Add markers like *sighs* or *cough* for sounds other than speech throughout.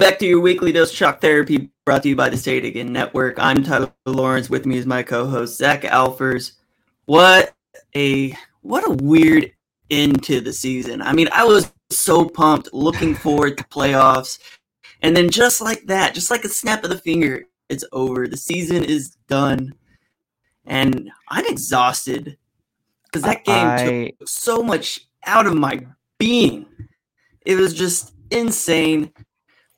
Welcome back to your weekly dose shock therapy brought to you by the State Again Network. I'm Tyler Lawrence. With me is my co-host Zach Alfers. What a what a weird end to the season. I mean, I was so pumped, looking forward to playoffs, and then just like that, just like a snap of the finger, it's over. The season is done, and I'm exhausted because that game I... took so much out of my being. It was just insane.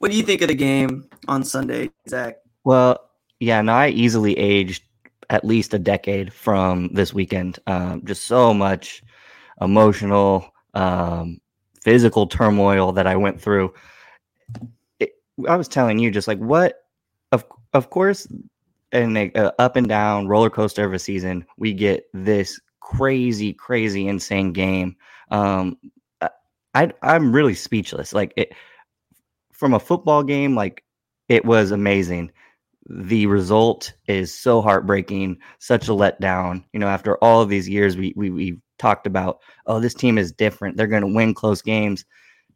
What do you think of the game on Sunday, Zach? Well, yeah, no, I easily aged at least a decade from this weekend. Um, just so much emotional, um, physical turmoil that I went through. It, I was telling you, just like what, of of course, in a, a up and down roller coaster of a season, we get this crazy, crazy, insane game. Um, I I'm really speechless. Like it from a football game, like it was amazing. The result is so heartbreaking, such a letdown. You know, after all of these years, we we we talked about, oh, this team is different. They're going to win close games,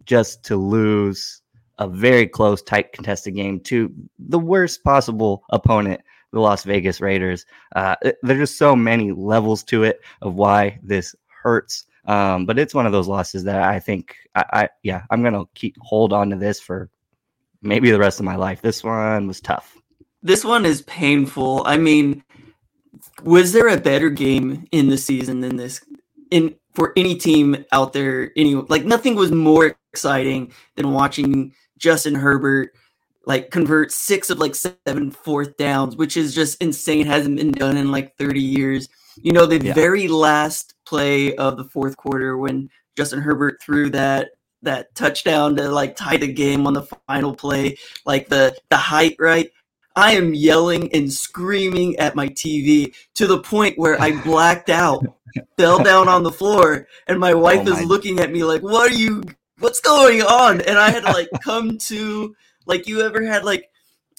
just to lose a very close, tight, contested game to the worst possible opponent, the Las Vegas Raiders. Uh, there's just so many levels to it of why this hurts. Um, but it's one of those losses that I think I, I yeah, I'm gonna keep hold on to this for maybe the rest of my life. This one was tough. This one is painful. I mean, was there a better game in the season than this? In for any team out there, any like nothing was more exciting than watching Justin Herbert like convert six of like seven fourth downs, which is just insane. Hasn't been done in like 30 years. You know, the yeah. very last play of the fourth quarter when Justin Herbert threw that that touchdown to like tie the game on the final play, like the the height, right? I am yelling and screaming at my TV to the point where I *laughs* blacked out, fell down on the floor, and my wife oh my. is looking at me like, "What are you? What's going on?" And I had to like come to like you ever had like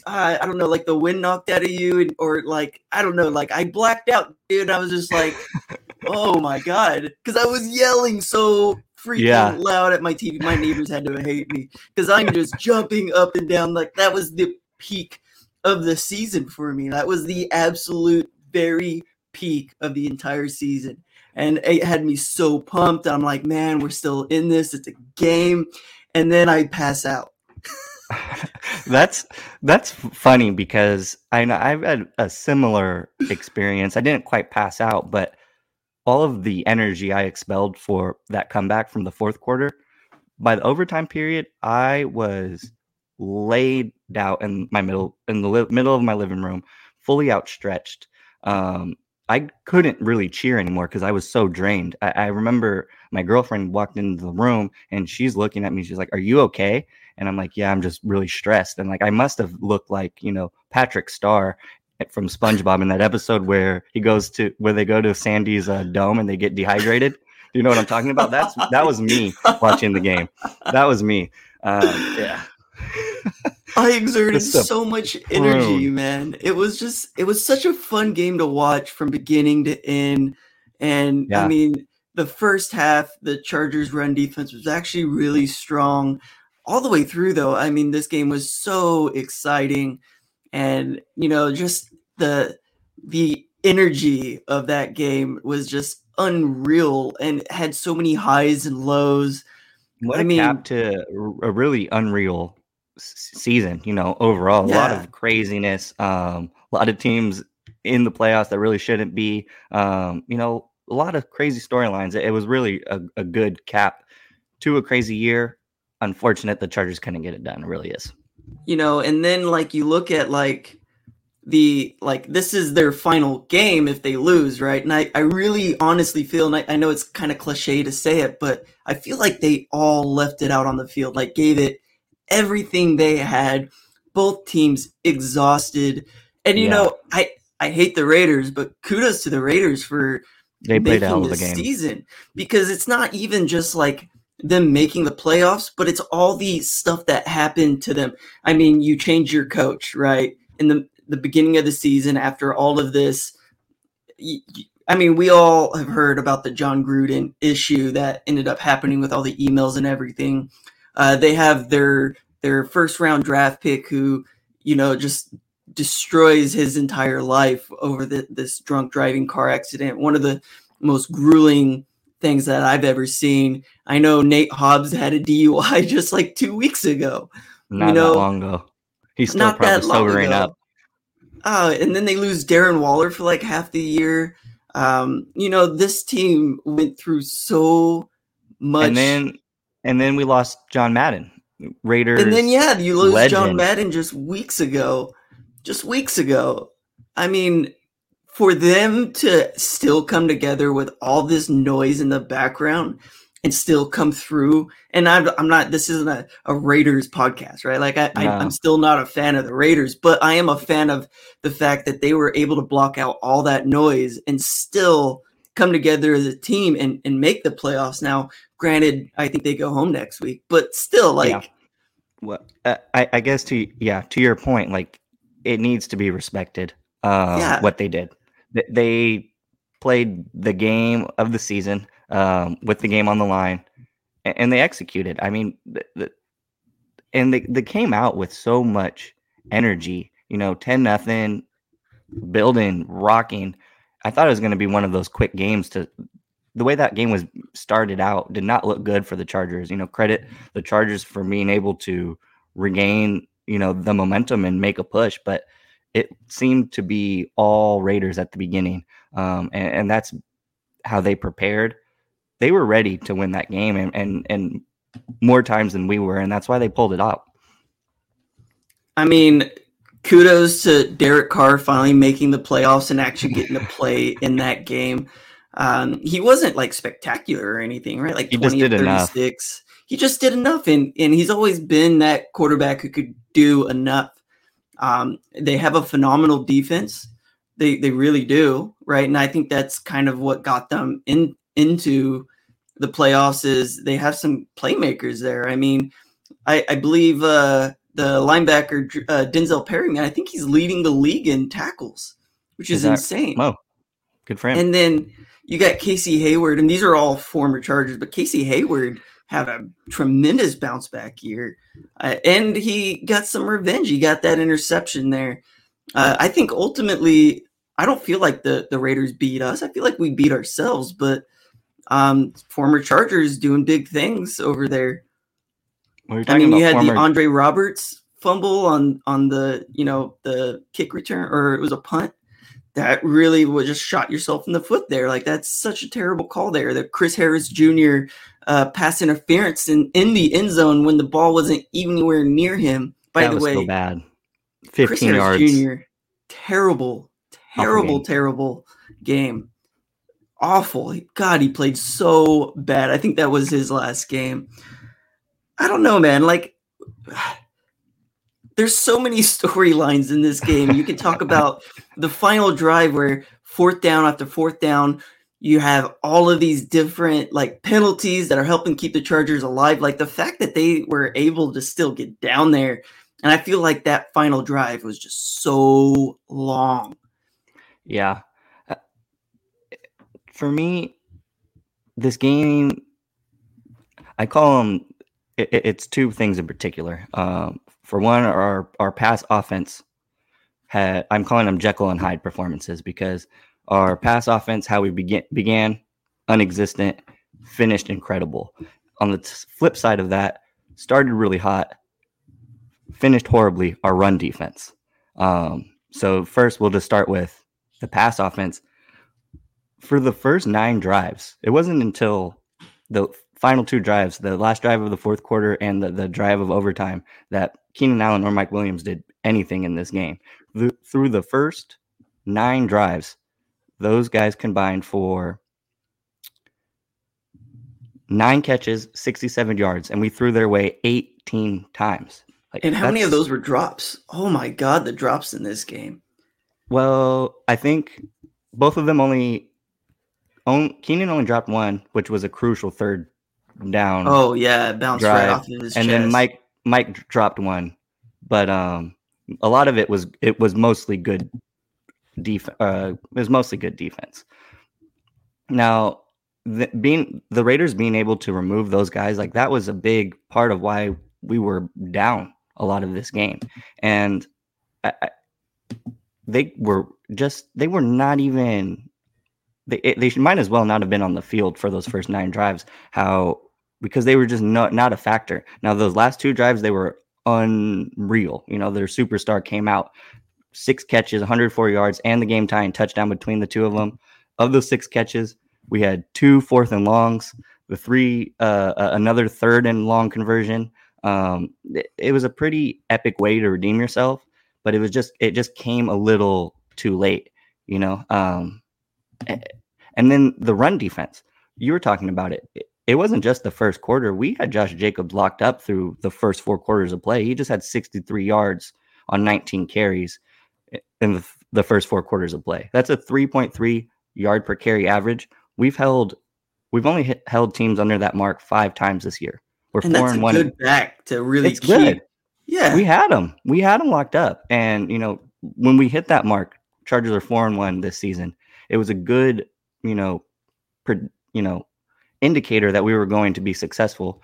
uh, I don't know, like the wind knocked out of you, and, or like I don't know, like I blacked out, dude. I was just like, *laughs* oh my god, because I was yelling so freaking yeah. loud at my TV. My neighbors had to hate me because I'm just jumping up and down. Like that was the peak of the season for me. That was the absolute very peak of the entire season. And it had me so pumped. I'm like, man, we're still in this. It's a game. And then I pass out. *laughs* that's that's funny because I know I've had a similar experience. I didn't quite pass out, but all of the energy I expelled for that comeback from the fourth quarter, by the overtime period, I was laid out in my middle in the li- middle of my living room, fully outstretched. Um, I couldn't really cheer anymore because I was so drained. I, I, remember my girlfriend walked into the room and she's looking at me. She's like, "Are you okay?" And I'm like, "Yeah, I'm just really stressed." And like, I must have looked like you know Patrick Star from SpongeBob in that episode where he goes to where they go to Sandy's uh, dome and they get dehydrated. Do you know what I'm talking about? That's that was me watching the game. That was me. Uh, yeah. *laughs* I exerted so much energy, man. It was just it was such a fun game to watch from beginning to end. And yeah. I mean, the first half, the Chargers run defense was actually really strong. All the way through though, I mean, this game was so exciting and you know just the the energy of that game was just unreal and had so many highs and lows. What I a mean, cap to a really unreal season, you know, overall. Yeah. A lot of craziness, um, a lot of teams in the playoffs that really shouldn't be. Um, you know, a lot of crazy storylines. It, it was really a, a good cap to a crazy year. Unfortunate the Chargers couldn't get it done. It really is you know, and then like you look at like the like this is their final game if they lose, right? And I, I really honestly feel, and I, I know it's kind of cliche to say it, but I feel like they all left it out on the field, like gave it everything they had. Both teams exhausted, and you yeah. know, I I hate the Raiders, but kudos to the Raiders for they played out of the game season because it's not even just like them making the playoffs, but it's all the stuff that happened to them. I mean, you change your coach, right? In the the beginning of the season after all of this I mean, we all have heard about the Jon Gruden issue that ended up happening with all the emails and everything. Uh, they have their their first round draft pick who, you know, just destroys his entire life over the, this drunk driving car accident. One of the most grueling things that I've ever seen. I know Nate Hobbs had a DUI *laughs* just like two weeks ago. Not you know, that long ago. He's still not probably sobering up. Uh, and then they lose Darren Waller for like half the year. Um, you know, this team went through so much. And then, and then we lost John Madden, Raiders. And then yeah, you lose legend. John Madden just weeks ago. Just weeks ago. I mean, for them to still come together with all this noise in the background and still come through. And I'm, I'm not, this isn't a, a Raiders podcast, right? Like I, no. I, I'm still not a fan of the Raiders, but I am a fan of the fact that they were able to block out all that noise and still come together as a team and, and make the playoffs. Now, granted, I think they go home next week, but still like, yeah. well, uh, I, I guess to, yeah, to your point, like it needs to be respected, uh, yeah. what they did they played the game of the season um, with the game on the line, and, and they executed. I mean, the, the, and they, they came out with so much energy. You know, ten nothing, building, rocking. I thought it was going to be one of those quick games to the way that game was started out did not look good for the Chargers. You know, credit the Chargers for being able to regain, you know, the momentum and make a push, but it seemed to be all Raiders at the beginning, um, and, and, that's how they prepared. They were ready to win that game, and, and and more times than we were, and that's why they pulled it out. I mean, kudos to Derek Carr finally making the playoffs and actually getting to *laughs* play in that game. Um, he wasn't like spectacular or anything, right? Like he 20 just did 36. Enough. He just did enough, and and he's always been that quarterback who could do enough um, they have a phenomenal defense. They they really do, right? And I think that's kind of what got them in into the playoffs. Is they have some playmakers there. I mean, I, I believe uh, the linebacker uh, Denzel Perryman. I think he's leading the league in tackles, which is, is insane. Oh, good for him. And then you got Casey Hayward, and these are all former Chargers, but Casey Hayward had a tremendous bounce back year, uh, and he got some revenge. He got that interception there. Uh, I think ultimately, I don't feel like the the Raiders beat us. I feel like we beat ourselves. But um, former Chargers doing big things over there. I mean, you had former... the Andre Roberts fumble on on the you know the kick return, or it was a punt that really would just shot yourself in the foot there. Like that's such a terrible call there. The Chris Harris Jr. Uh, pass interference in, in the end zone when the ball wasn't anywhere near him. By that the way, so bad. Fifteen Chris yards. Jr. Terrible, terrible, terrible game. Awful. God, he played so bad. I think that was his last game. I don't know, man. Like *sighs* there's so many *laughs* storylines in this game. You can talk about *laughs* the final drive where fourth down after fourth down, you have all of these different like penalties that are helping keep the Chargers alive. Like the fact that they were able to still get down there. And I feel like that final drive was just so long. Yeah. Uh, for me, this game, I call them, it, it's two things in particular. Um, for one, our our pass offense had I'm calling them Jekyll and Hyde performances because our pass offense, how we begin began unexistent, finished incredible. On the t- flip side of that, started really hot, finished horribly. Our run defense. Um, so first, we'll just start with the pass offense. For the first nine drives, it wasn't until the final two drives, the last drive of the fourth quarter and the, the drive of overtime, that Keenan Allen or Mike Williams did anything in this game. Through the first nine drives, those guys combined for nine catches, 67 yards, and we threw their way 18 times. Like, and how many of those were drops? Oh my God, the drops in this game. Well, I think both of them only. On, Keenan only dropped one, which was a crucial third down. Oh yeah, bounced drive. right off of his and chest. then Mike Mike dropped one, but um, a lot of it was it was mostly good def. Uh, it was mostly good defense. Now, the, being the Raiders being able to remove those guys like that was a big part of why we were down a lot of this game, and I, I, they were just they were not even they they might as well not have been on the field for those first nine drives. How because they were just not not a factor. Now those last two drives they were unreal. You know their superstar came out six catches, 104 yards, and the game tying touchdown between the two of them. Of those six catches, we had two fourth and longs, the three uh, another third and long conversion. Um, it, it was a pretty epic way to redeem yourself, but it was just it just came a little too late, you know. Um, and then the run defense, you were talking about it. it. It wasn't just the first quarter. We had Josh Jacobs locked up through the first four quarters of play. He just had 63 yards on 19 carries in the, the first four quarters of play. That's a 3.3 yard per carry average. We've held, we've only hit, held teams under that mark five times this year. We're and four and one. Good back to really it's keep. good. Yeah, we had them. We had them locked up, and you know when we hit that mark, Chargers are four and one this season. It was a good, you know, per, you know, indicator that we were going to be successful.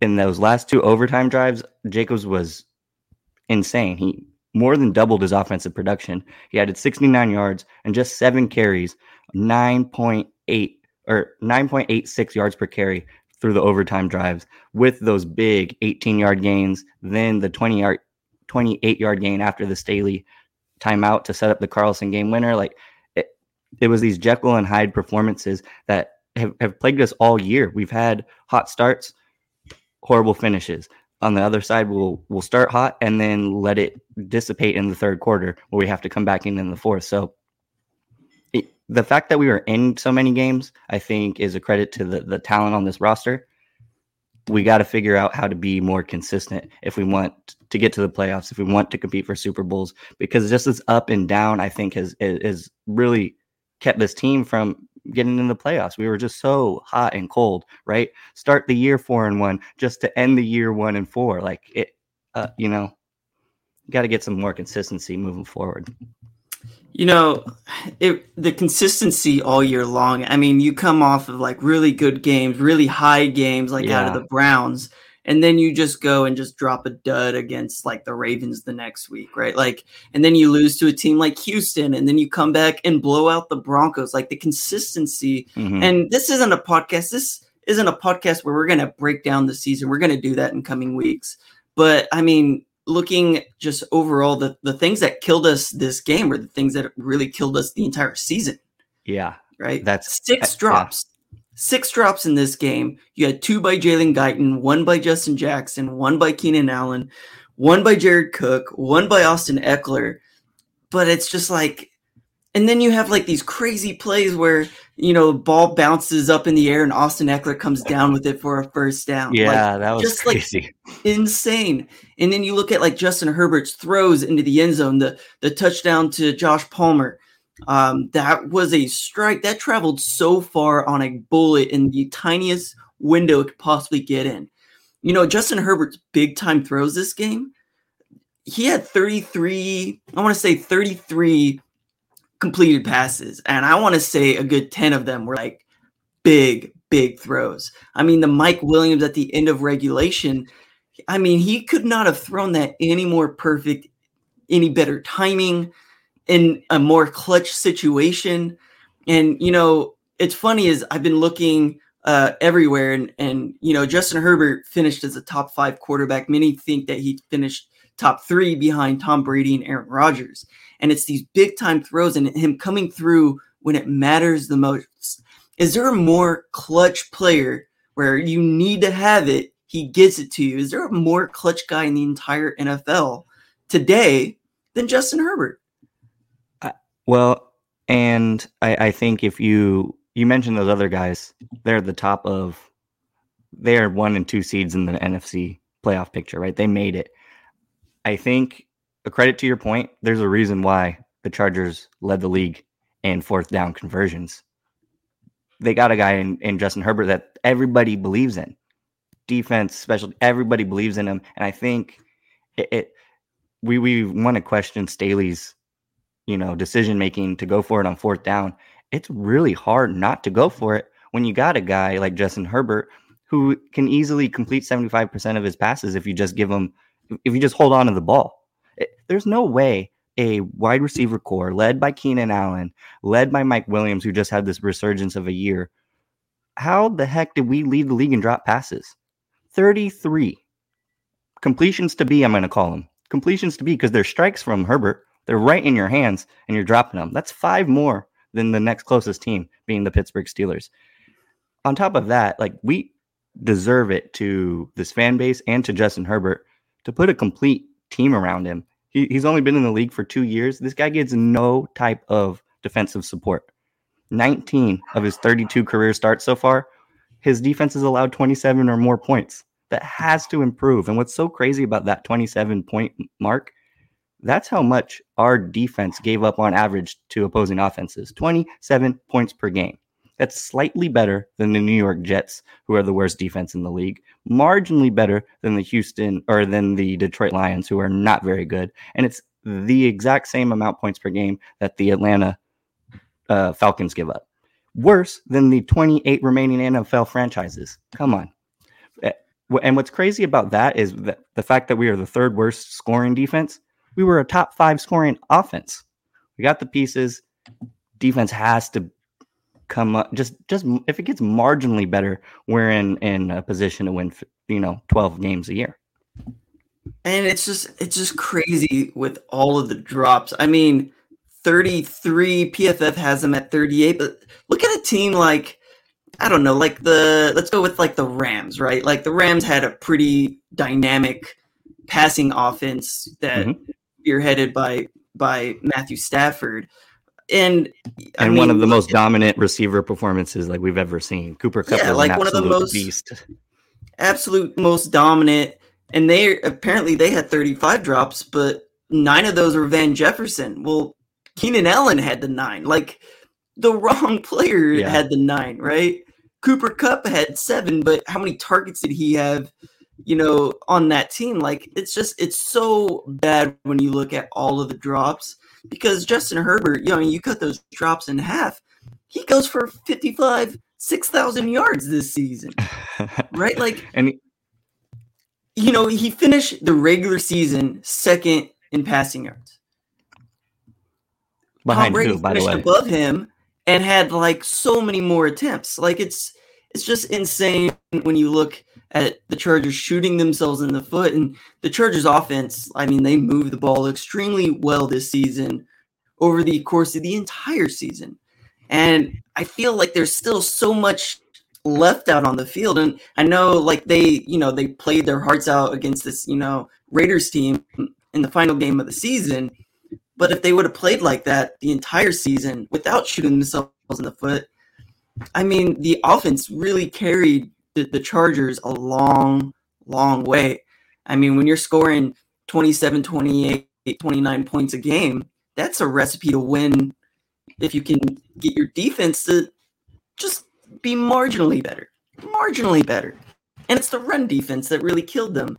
In those last two overtime drives, Jacobs was insane. He more than doubled his offensive production. He added 69 yards and just seven carries, 9.8 or 9.86 yards per carry through the overtime drives with those big 18 yard gains, then the 20 yard 28 yard gain after the Staley timeout to set up the Carlson game winner. Like it, it was these Jekyll and Hyde performances that have, have plagued us all year. We've had hot starts, horrible finishes. On the other side, we'll we'll start hot and then let it dissipate in the third quarter, where we have to come back in in the fourth. So it, the fact that we were in so many games, I think, is a credit to the the talent on this roster. We got to figure out how to be more consistent if we want to get to the playoffs, if we want to compete for Super Bowls, because just this up and down, I think, has is really kept this team from getting in the playoffs. We were just so hot and cold, right? Start the year four and one, just to end the year one and four. Like it, uh, you know, got to get some more consistency moving forward. You know, it the consistency all year long. I mean, you come off of like really good games, really high games, like yeah. out of the Browns and then you just go and just drop a dud against like the Ravens the next week, right? Like, and then you lose to a team like Houston, and then you come back and blow out the Broncos. Like the consistency. Mm-hmm. And this isn't a podcast. This isn't a podcast where we're going to break down the season. We're going to do that in coming weeks. But I mean, looking just overall, the the things that killed us this game were the things that really killed us the entire season. Yeah, right. That's six drops. Six drops in this game. You had two by Jalen Guyton, one by Justin Jackson, one by Keenan Allen, one by Jared Cook, one by Austin Ekeler. But it's just like, and then you have like these crazy plays where you know ball bounces up in the air and Austin Ekeler comes down with it for a first down. Yeah, like, that was just crazy. like insane. And then you look at like Justin Herbert's throws into the end zone, the the touchdown to Josh Palmer um, that was a strike that traveled so far on a bullet in the tiniest window it could possibly get in. You know, Justin Herbert's big time throws this game. He had 33, I want to say 33 completed passes. And I want to say a good 10 of them were like big, big throws. I mean, the Mike Williams at the end of regulation, I mean, he could not have thrown that any more perfect, any better timing in a more clutch situation. And you know, it's funny is I've been looking uh, everywhere, and and you know, Justin Herbert finished as a top five quarterback. Many think that he finished top three behind Tom Brady and Aaron Rodgers. And it's these big time throws and him coming through when it matters the most. Is there a more clutch player where you need to have it? He gets it to you. Is there a more clutch guy in the entire NFL today than Justin Herbert? Well, and I, I think if you you mentioned those other guys, they're the top of they are one and two seeds in the NFC playoff picture, right? They made it. I think a credit to your point, there's a reason why the Chargers led the league in fourth down conversions. They got a guy in, in Justin Herbert that everybody believes in. Defense, special, everybody believes in him. And I think it, it we we want to question Staley's you know, decision making to go for it on fourth down, it's really hard not to go for it when you got a guy like Justin Herbert who can easily complete 75% of his passes if you just give him if you just hold on to the ball. It, there's no way a wide receiver core led by Keenan Allen, led by Mike Williams, who just had this resurgence of a year. How the heck did we lead the league in drop passes? 33 completions to be, I'm going to call them completions to be because they're strikes from Herbert. They're right in your hands and you're dropping them. That's five more than the next closest team, being the Pittsburgh Steelers. On top of that, like we deserve it to this fan base and to Justin Herbert to put a complete team around him. He, he's only been in the league for two years. This guy gets no type of defensive support. 19 of his 32 career starts so far, his defense has allowed 27 or more points. That has to improve. And what's so crazy about that 27 point mark, that's how much our defense gave up on average to opposing offenses 27 points per game. That's slightly better than the New York Jets, who are the worst defense in the league, marginally better than the Houston or than the Detroit Lions, who are not very good. And it's the exact same amount points per game that the Atlanta uh, Falcons give up. Worse than the 28 remaining NFL franchises. Come on. Eh, and what's crazy about that is that the fact that we are the third worst scoring defense, we were a top five scoring offense. We got the pieces. Defense has to come up just just if it gets marginally better we're in in a position to win you know 12 games a year and it's just it's just crazy with all of the drops i mean 33 pff has them at 38 but look at a team like i don't know like the let's go with like the rams right like the rams had a pretty dynamic passing offense that mm-hmm. Spearheaded by by matthew stafford and I and mean, one of the most dominant receiver performances like we've ever seen. Cooper Kupp yeah, like one of the most beast. absolute most dominant. And they apparently they had 35 drops, but nine of those were Van Jefferson. Well, Keenan Allen had the nine. Like the wrong *laughs* player yeah. had the nine, right? Cooper Kupp had seven, but how many targets did he have? You know, on that team, like it's just it's so bad when you look at all of the drops because Justin Herbert, you know, you cut those drops in half, he goes for 55, 6,000 yards this season, *laughs* right? Like, and he, you know, he finished the regular season second in passing yards. Behind Tom Brady who, by the way? above him and had like so many more attempts. Like it's it's just insane when you look at the Chargers shooting themselves in the foot. And the Chargers offense, I mean, they moved the ball extremely well this season over the course of the entire season. And I feel like there's still so much left out on the field. And I know like they, you know, they played their hearts out against this, you know, Raiders team in the final game of the season. But if they would have played like that the entire season without shooting themselves in the foot, I mean, the offense really carried the, the Chargers a long, long way. I mean, when you're scoring 27, 28, 29 points a game, that's a recipe to win if you can get your defense to just be marginally better. Marginally better. And it's the run defense that really killed them.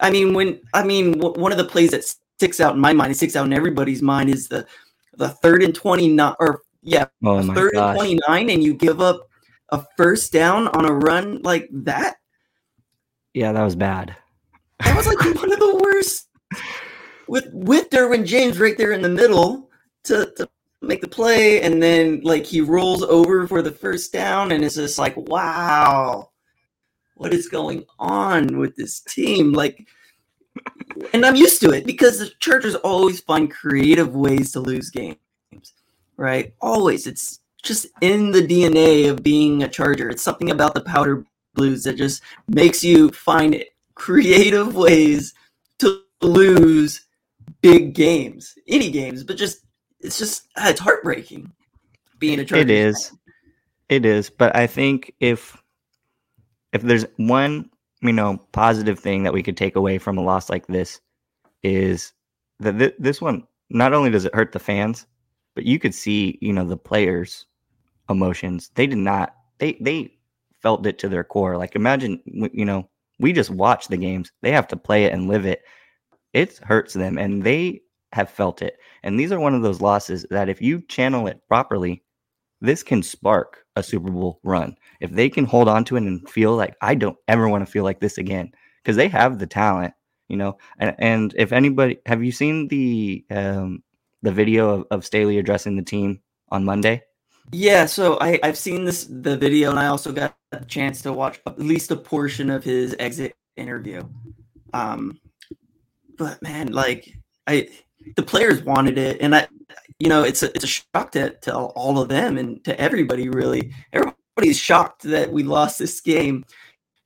I mean, when I mean w- one of the plays that sticks out in my mind, it sticks out in everybody's mind is the the third and 29 or yeah, oh third gosh. and 29 and you give up a first down on a run like that. Yeah, that was bad. That was like *laughs* one of the worst. With with Derwin James right there in the middle to, to make the play, and then like he rolls over for the first down, and it's just like, wow, what is going on with this team? Like, and I'm used to it because the Chargers always find creative ways to lose games, right? Always, it's just in the DNA of being a Charger. It's something about the powder blues that just makes you find creative *laughs* ways to lose big games, any games, but just it's just ah, it's heartbreaking being a Charger. It is. Fan. It is, but I think if if there's one, you know, positive thing that we could take away from a loss like this is that th- this one not only does it hurt the fans, but you could see, you know, the players emotions. They did not. They they felt it to their core. Like imagine, you know, we just watch the games. They have to play it and live it. It hurts them, and they have felt it. And these are one of those losses that if you channel it properly, this can spark a Super Bowl run. If they can hold on to it and feel like I don't ever want to feel like this again, because they have the talent, you know. And, and if anybody, have you seen the um, the video of, of Staley addressing the team on Monday? Yeah, so I, I've seen this the video, and I also got a chance to watch at least a portion of his exit interview. Um, but man, like I, the players wanted it, and I, you know, it's a it's a shock to, to all of them and to everybody. Really, everybody's shocked that we lost this game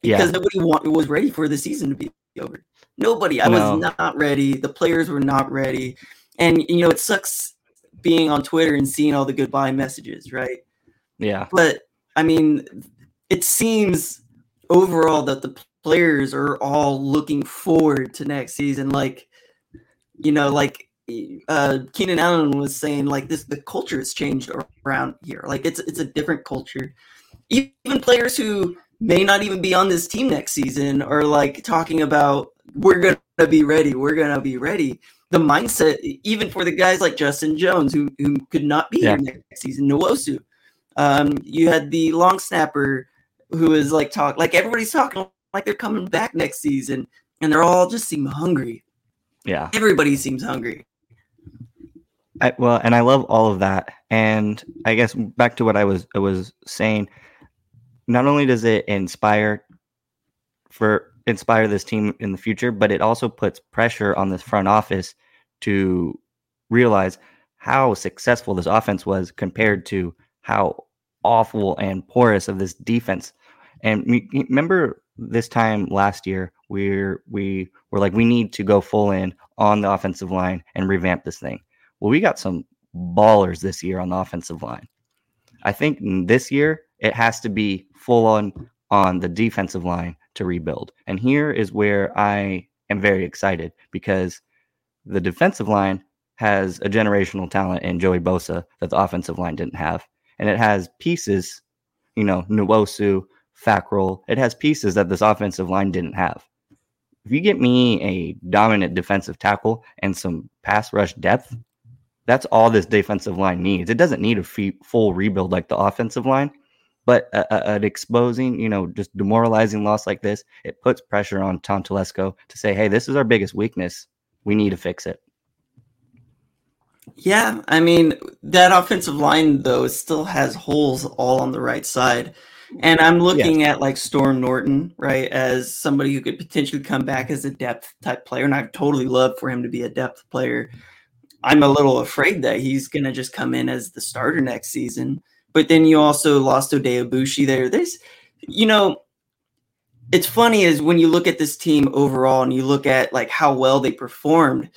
because yeah. nobody want, was ready for the season to be over. Nobody. I no. was not ready. The players were not ready, and you know, it sucks being on Twitter and seeing all the goodbye messages, right? Yeah. But I mean, it seems overall that the players are all looking forward to next season. Like, you know, like uh Keenan Allen was saying, like this the culture has changed around here. Like it's it's a different culture. Even players who may not even be on this team next season are like talking about we're gonna be ready, we're gonna be ready. The mindset, even for the guys like Justin Jones, who who could not be yeah. here next season, Nwosu. Um, you had the long snapper who is like talk like everybody's talking like they're coming back next season, and they're all just seem hungry. Yeah, everybody seems hungry. I, well, and I love all of that, and I guess back to what I was I was saying. Not only does it inspire for inspire this team in the future, but it also puts pressure on this front office to realize how successful this offense was compared to how awful and porous of this defense. And remember this time last year, we're we were like, we need to go full in on the offensive line and revamp this thing. Well, we got some ballers this year on the offensive line. I think this year it has to be full on on the defensive line to rebuild. And here is where I am very excited because the defensive line has a generational talent in Joey Bosa that the offensive line didn't have. And it has pieces, you know, Nwosu, Fackrell. It has pieces that this offensive line didn't have. If you get me a dominant defensive tackle and some pass rush depth, that's all this defensive line needs. It doesn't need a full rebuild like the offensive line, but uh, uh, an exposing, you know, just demoralizing loss like this, it puts pressure on Tom Telesco to say, "Hey, this is our biggest weakness. We need to fix it." Yeah, I mean that offensive line though still has holes all on the right side. And I'm looking at like Storm Norton, right, as somebody who could potentially come back as a depth type player. And I'd totally love for him to be a depth player. I'm a little afraid that he's going to just come in as the starter next season. But then you also lost Odeya there. This, you know, it's funny is when you look at this team overall and you look at like how well they performed,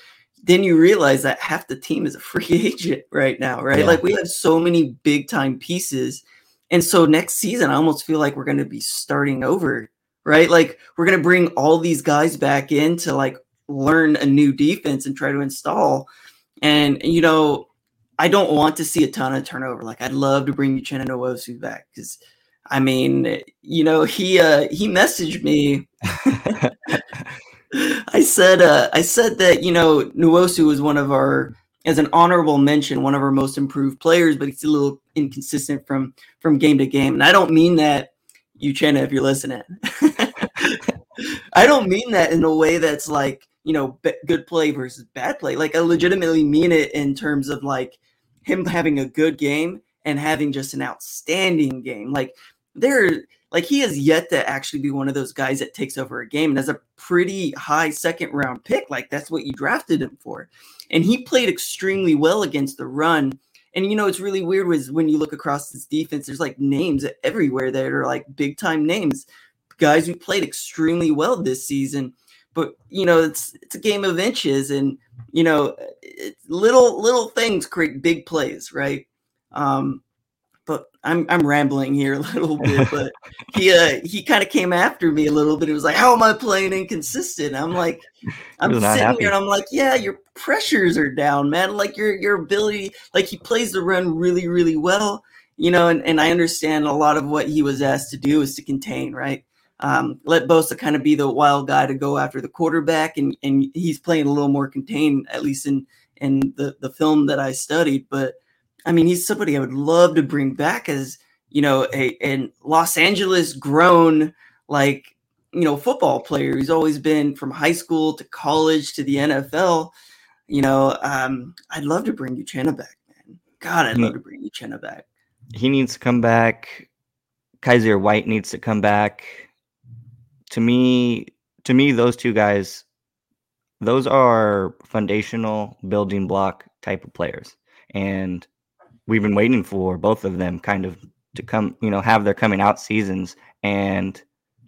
then you realize that half the team is a free *laughs* agent right now, right? Yeah. Like we have so many big time pieces and so next season, I almost feel like we're going to be starting over, right? Like we're going to bring all these guys back in to like learn a new defense and try to install. And, you know, I don't want to see a ton of turnover. Like I'd love to bring Uchenna Nwosu back because I mean, you know, he uh he messaged me. *laughs* *laughs* I said uh I said that, you know, Nwosu was one of our as an honorable mention, one of our most improved players, but he's a little inconsistent from from game to game. And I don't mean that, Uchenna, if you're listening. *laughs* I don't mean that in a way that's like you know b- good play versus bad play. Like I legitimately mean it in terms of like him having a good game and having just an outstanding game. Like there, like he has yet to actually be one of those guys that takes over a game and has a pretty high second round pick. Like that's what you drafted him for. And he played extremely well against the run. And you know, it's really weird was when you look across this defense, there's like names everywhere that are like big time names, guys who played extremely well this season. But you know, it's it's a game of inches, and you know, little little things create big plays, right? Um, but I'm I'm rambling here a little *laughs* bit, but he uh, he kind of came after me a little bit. he was like, how am I playing inconsistent? I'm like, *laughs* I'm sitting happy. here and I'm like, yeah, your pressures are down, man. Like your your ability, like he plays the run really really well, you know, and, and I understand a lot of what he was asked to do is to contain, right? Um, let Bosa kind of be the wild guy to go after the quarterback, and and he's playing a little more contained, at least in in the the film that I studied, but I mean, he's somebody I would love to bring back as you know a in Los Angeles grown like you know football player. He's always been from high school to college to the NFL. You know, um, I'd love to bring Uchenna back, man. God, I'd love to bring Uchenna back. He needs to come back. Kyzir White needs to come back. To me, to me, those two guys, those are foundational building block type of players, and we've been waiting for both of them kind of to come, you know, have their coming out seasons. And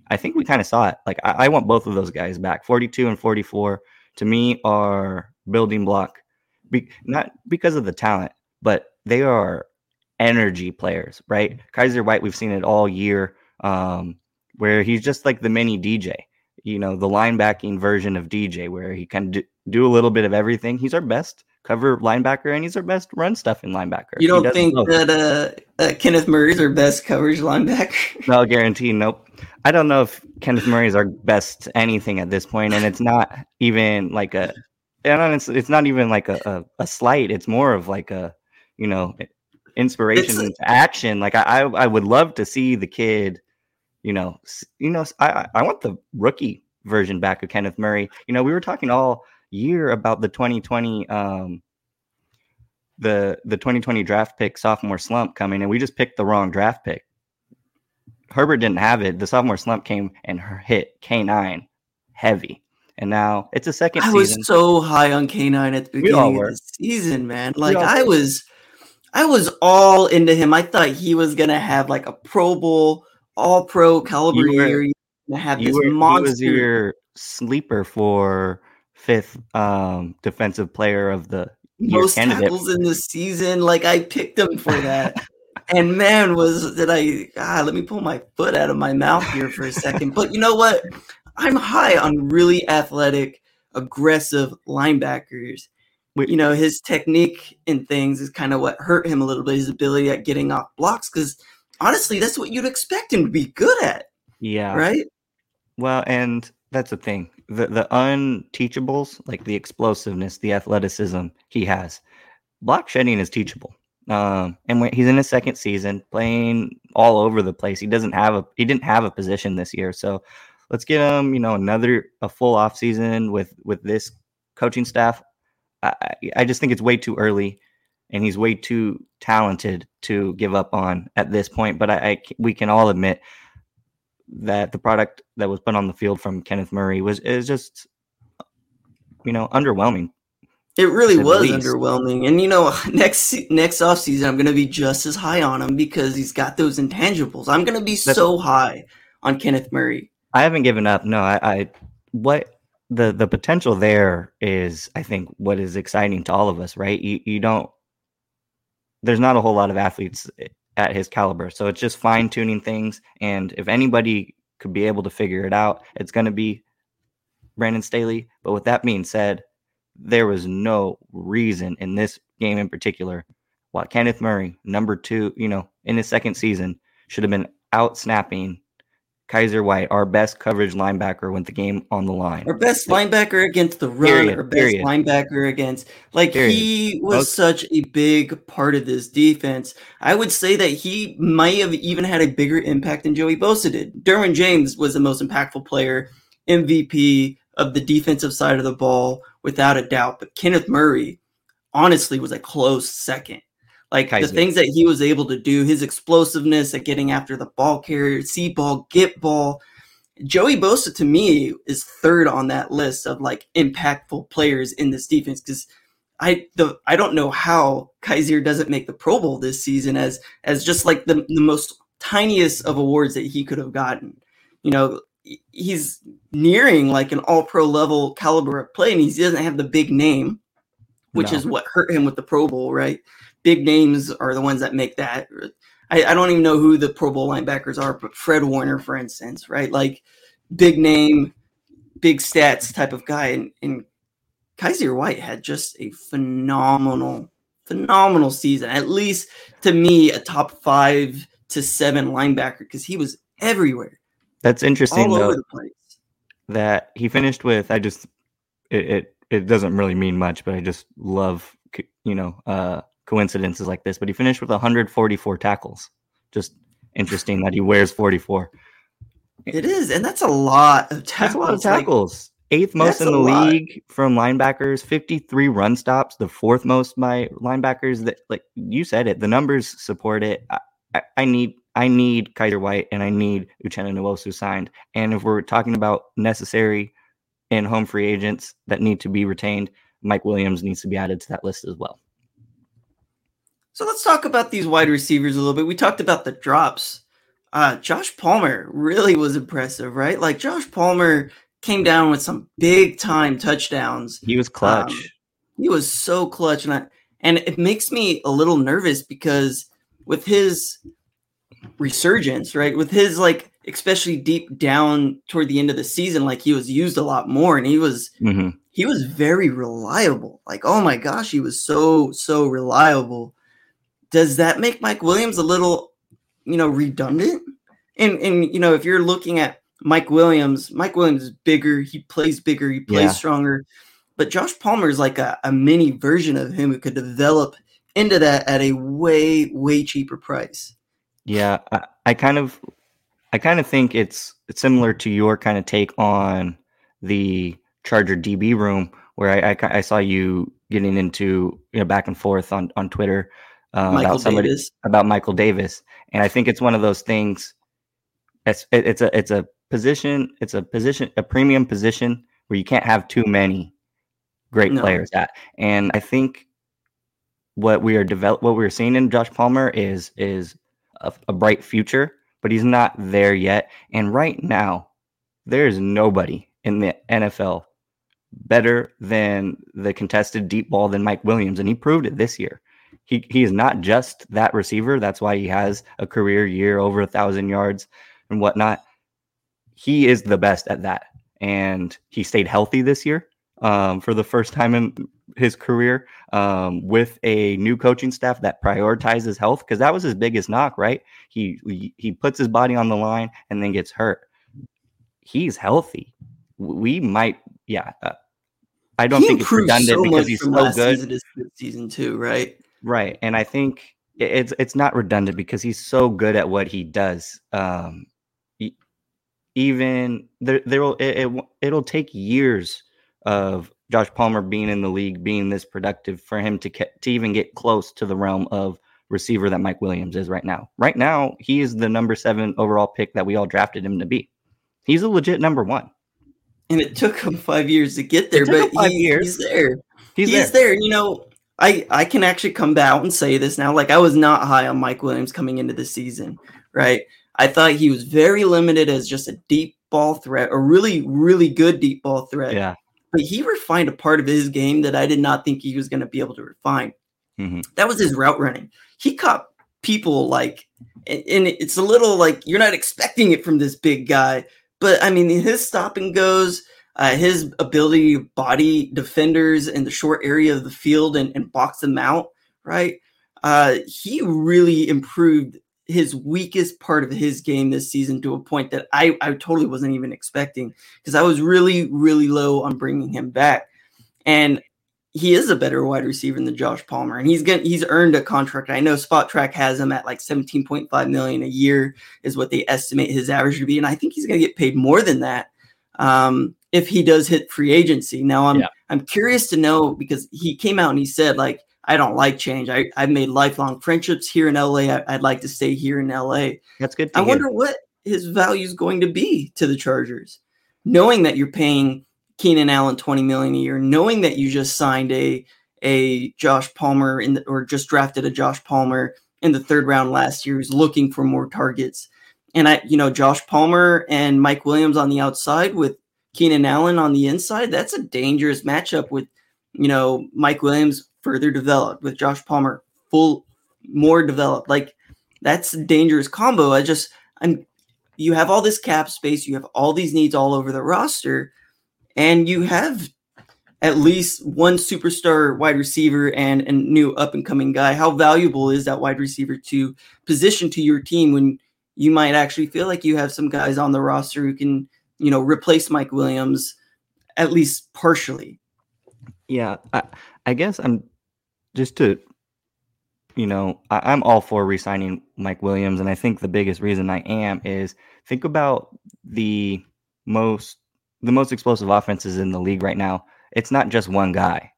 I think we kind of saw it. Like I, I, want both of those guys back. 42 and 44 to me are building block, Be, not because of the talent, but they are energy players, right? Kyzir White, we've seen it all year, um, where he's just like the mini DJ, you know, the linebacking version of DJ, where he can do, do a little bit of everything. He's our best cover linebacker, and he's our best run stuffing linebacker. You don't think that uh, uh, Kenneth Murray's our best coverage linebacker? *laughs* no, guarantee. Nope. I don't know if Kenneth Murray's our best anything at this point, and it's not even like a. And it's it's not even like a, a, a slight. It's more of like a, you know, inspiration into action. Like I, I would love to see the kid, you know, you know, I I want the rookie version back of Kenneth Murray. You know, we were talking all year about the 2020 um the the 2020 draft pick sophomore slump coming and we just picked the wrong draft pick. Herbert didn't have it. The sophomore slump came and hit K9 heavy. And now it's a second I season. was so high on K9 at the beginning of the season, man. Like I was I was all into him. I thought he was gonna have like a Pro Bowl, all pro caliber you were, year. have this were, monster. Your sleeper for fifth um, defensive player of the most candidate. tackles in the season. Like I picked him for that. *laughs* and man, was did I? Ah, let me pull my foot out of my mouth here for a second. but you know what? I'm high on really athletic, aggressive linebackers. You know, his technique and things is kind of what hurt him a little bit. His ability at getting off blocks, because honestly, that's what you'd expect him to be good at. Yeah. Right. Well, and that's the thing the the unteachables, like the explosiveness, the athleticism he has. Block shedding is teachable. Um, and when he's in his second season, playing all over the place. He doesn't have a he didn't have a position this year, so let's get him. You know, another a full off season with with this coaching staff. I, I just think it's way too early, and he's way too talented to give up on at this point. But I, I we can all admit that the product that was put on the field from Kenneth Murray was is just you know underwhelming. It really was underwhelming. And you know, *laughs* next next off season, I'm going to be just as high on him because he's got those intangibles. I'm going to be That's, so high on Kenneth Murray. I haven't given up. No, I, I what the the potential there is I think what is exciting to all of us, right? You you don't there's not a whole lot of athletes eh, at his caliber. So it's just fine tuning things. And if anybody could be able to figure it out, it's going to be Brandon Staley. But with that being said, there was no reason in this game in particular why Kenneth Murray, number two, you know, in his second season, should have been out snapping Kyzir White, our best coverage linebacker, went the game on the line. Our best linebacker against the run, period, our best period. linebacker against like period. he was such a big part of this defense. I would say that he might have even had a bigger impact than Joey Bosa did. Derwin James was the most impactful player, MVP of the defensive side of the ball, without a doubt. But Kenneth Murray, honestly, was a close second. Like Kyzir. the things that he was able to do, his explosiveness at getting after the ball carrier, see ball, get ball. Joey Bosa to me is third on that list of like impactful players in this defense because I the I don't know how Kyzir doesn't make the Pro Bowl this season as as just like the, the most tiniest of awards that he could have gotten. You know, he's nearing like an all pro level caliber of play and he doesn't have the big name, which no. is what hurt him with the Pro Bowl, right? Big names are the ones that make that. I, I, don't even know who the Pro Bowl linebackers are, but Fred Warner, for instance, right? Like big name, big stats type of guy. And, and Kyzir White had just a phenomenal, phenomenal season. At least to me, a top five to seven linebacker because he was everywhere. That's interesting, all though. That he finished with, I just, it, it, it doesn't really mean much, but I just love, you know, uh, coincidences like this, but he finished with 144 tackles. Just interesting that he wears 44. It is, and that's a lot of tackles. That's a lot of tackles. Like, Eighth most in the league lot. from linebackers, 53 run stops, the fourth most by linebackers. That like you said it, the numbers support it. I, I, I need I need Kyzir White and I need Uchenna Nwosu signed. And if we're talking about necessary and home free agents that need to be retained, Mike Williams needs to be added to that list as well. So let's talk about these wide receivers a little bit. We talked about the drops. Uh, Josh Palmer really was impressive, right? Like Josh Palmer came down with some big time touchdowns. He was clutch. Um, he was so clutch, and I, and it makes me a little nervous because with his resurgence, right? With his like, especially deep down toward the end of the season, like he was used a lot more, and he was mm-hmm. he was very reliable. Like, oh my gosh, he was so so reliable does that make Mike Williams a little, you know, redundant? And and you know, if you're looking at Mike Williams, Mike Williams is bigger, he plays bigger, he plays yeah. stronger. But Josh Palmer is like a, a mini version of him who could develop into that at a way, way cheaper price. Yeah, I, I kind of I kind of think it's, it's similar to your kind of take on the Charger DB room, where I, I, I, saw you getting into you know back and forth on on Twitter um, about somebody Davis. about Michael Davis, and I think it's one of those things. It's it's a it's a position it's a position a premium position where you can't have too many great no. players at, and I think what we are develop what we're seeing in Josh Palmer is is a, a bright future, but he's not there yet. And right now, there is nobody in the NFL better than the contested deep ball than Mike Williams, and he proved it this year he he is not just that receiver. That's why he has a career year over a thousand yards and whatnot. He is the best at that, and he stayed healthy this year um, for the first time in his career um, with a new coaching staff that prioritizes health because that was his biggest knock. Right? He, he puts his body on the line and then gets hurt. He's healthy. We might, yeah. Uh, I don't he think it's redundant so because he's so good. Season, season two, right? Right, and I think it's it's not redundant because he's so good at what he does. Um, even there, there will it, it it'll take years of Josh Palmer being in the league, being this productive for him to to even get close to the realm of receiver that Mike Williams is right now. Right now, he is the number seven overall pick that we all drafted him to be. He's a legit number one. And it took him five years to get there, but he, he's there. He's, he's there. there. You know, I I can actually come out and say this now. Like I was not high on Mike Williams coming into the season, right? I thought he was very limited as just a deep ball threat, a really really good deep ball threat. Yeah. But he refined a part of his game that I did not think he was going to be able to refine. Mm-hmm. That was his route running. He caught people like, and it's a little like you're not expecting it from this big guy. But I mean, his stop and goes, uh, his ability to body defenders in the short area of the field and, and box them out, right? Uh, he really improved his weakest part of his game this season to a point that I, I totally wasn't even expecting because I was really, really low on bringing him back. And he is a better wide receiver than Josh Palmer, and he's gonna, he's earned a contract. I know Spotrac has him at like 17.5 million a year is what they estimate his average to be, and I think he's going to get paid more than that. Um, if he does hit free agency. Now I'm yeah. I'm curious to know because he came out and he said like I don't like change. I I've made lifelong friendships here in LA. I, would like to stay here in LA. That's good. I hear. wonder what his value is going to be to the Chargers, knowing that you're paying Keenan Allen 20 million a year, knowing that you just signed a a Josh Palmer in the, or just drafted a Josh Palmer in the third round last year who's looking for more targets. And I, you know, Josh Palmer and Mike Williams on the outside with Keenan Allen on the inside, that's a dangerous matchup with, you know, Mike Williams further developed, with Josh Palmer full more developed. Like that's a dangerous combo. I just I'm you have all this cap space, you have all these needs all over the roster, and you have at least one superstar wide receiver and a new up and coming guy. How valuable is that wide receiver to position to your team when you might actually feel like you have some guys on the roster who can you know, replace Mike Williams at least partially. Yeah, I, I guess I'm just to you know, I, am all for resigning Mike Williams, and I think the biggest reason I am is think about the most the most explosive offenses in the league right now. It's not just one guy.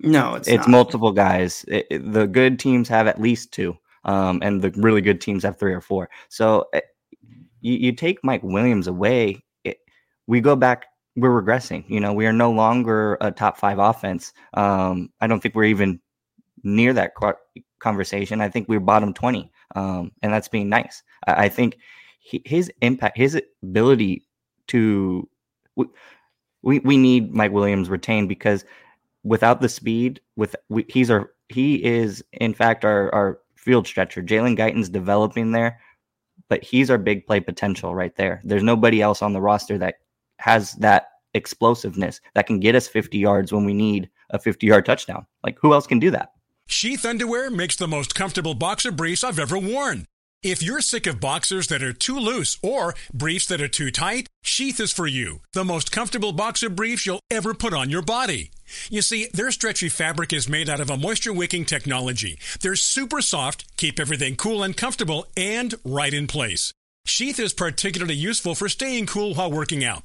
No, it's it's not. multiple guys. It, it, the good teams have at least two, um, and the really good teams have three or four. So it, eh, you, you take Mike Williams away, we go back. We're regressing. You know, we are no longer a top five offense. Um, I don't think we're even near that conversation. I think we're bottom 20, um, and that's being nice. I, I think he, his impact, his ability to, we, we need Mike Williams retained because without the speed, with we, he's our he is in fact our our field stretcher. Jalen Guyton's developing there, but he's our big play potential right there. There's nobody else on the roster that has that explosiveness that can get us 50 yards when we need a 50 yard touchdown. Like who else can do that? Sheath underwear makes the most comfortable boxer briefs I've ever worn. If you're sick of boxers that are too loose or briefs that are too tight, Sheath is for you. The most comfortable boxer briefs you'll ever put on your body. You see, their stretchy fabric is made out of a moisture wicking technology. They're super soft, keep everything cool and comfortable, and right in place. Sheath is particularly useful for staying cool while working out.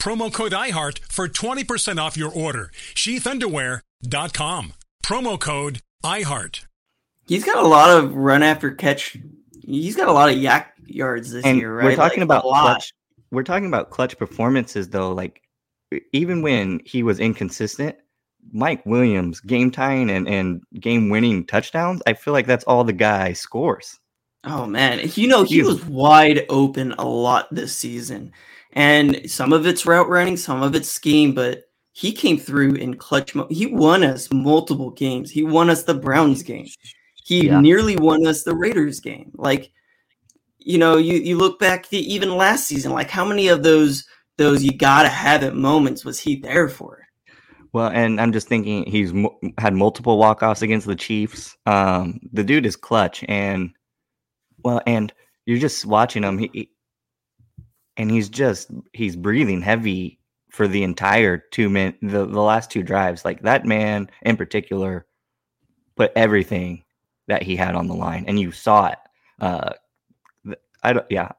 Promo code IHEART for 20% off your order. Sheathunderwear.com. Promo code IHEART. He's got a lot of run after catch. He's got a lot of YAC yards this and year, right? We're talking like, about clutch. We're talking about clutch performances though. Like even when he was inconsistent, Mike Williams game tying and, and game winning touchdowns, I feel like that's all the guy scores. Oh man, you know he was wide open a lot this season. And some of it's route running, some of it's scheme, but he came through in clutch mode. He won us multiple games. He won us the Browns game. He yeah. nearly won us the Raiders game. Like, you know, you, you look back to even last season, like how many of those those you gotta have it moments was he there for? Well, and I'm just thinking he's mo- had multiple walk-offs against the Chiefs. Um, the dude is clutch, and well, and you're just watching him. He and he's just he's breathing heavy for the entire two minute the, the last two drives. Like that man in particular put everything that he had on the line, and you saw it. Uh, I don't, yeah,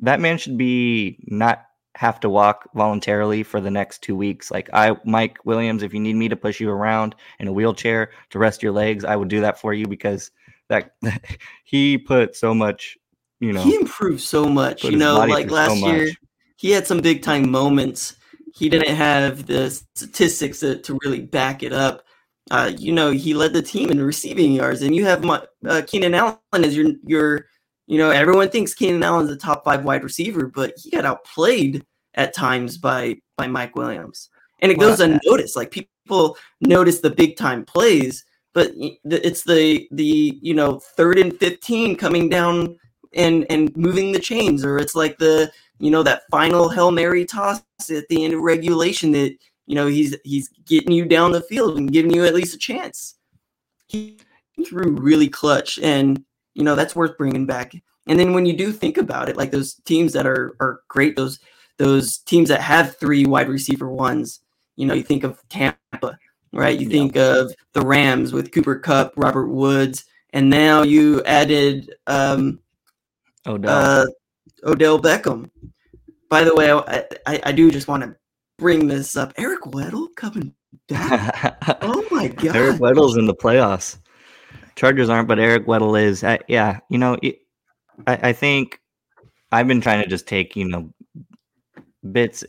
that man should be not have to walk voluntarily for the next two weeks. Like I, Mike Williams, if you need me to push you around in a wheelchair to rest your legs, I would do that for you because that *laughs* he put so much you know. He improved so much you know like last so year he had some big time moments. He didn't have the statistics to, to really back it up. Uh, you know he led the team in receiving yards and you have my, uh, keenan allen as your your you know everyone thinks keenan allen's a top five wide receiver but he got outplayed at times by by mike williams. And it well, goes unnoticed like people notice the big time plays but it's the the you know third and 15 coming down and and moving the chains, or it's like the you know that final hail mary toss at the end of regulation that you know he's he's getting you down the field and giving you at least a chance. He threw really clutch, and you know that's worth bringing back. And then when you do think about it, like those teams that are are great, those those teams that have three wide receiver ones, you know, you think of Tampa, right? You yeah. think of the Rams with Cooper Kupp, Robert Woods, and now you added um, Odell. Uh, Odell Beckham. By the way, I, I, I do just want to bring this up. Eric Weddle coming back. *laughs* oh my god! Eric Weddle's in the playoffs. Chargers aren't, but Eric Weddle is. I, yeah, you know, it, I, I think I've been trying to just take you know bits.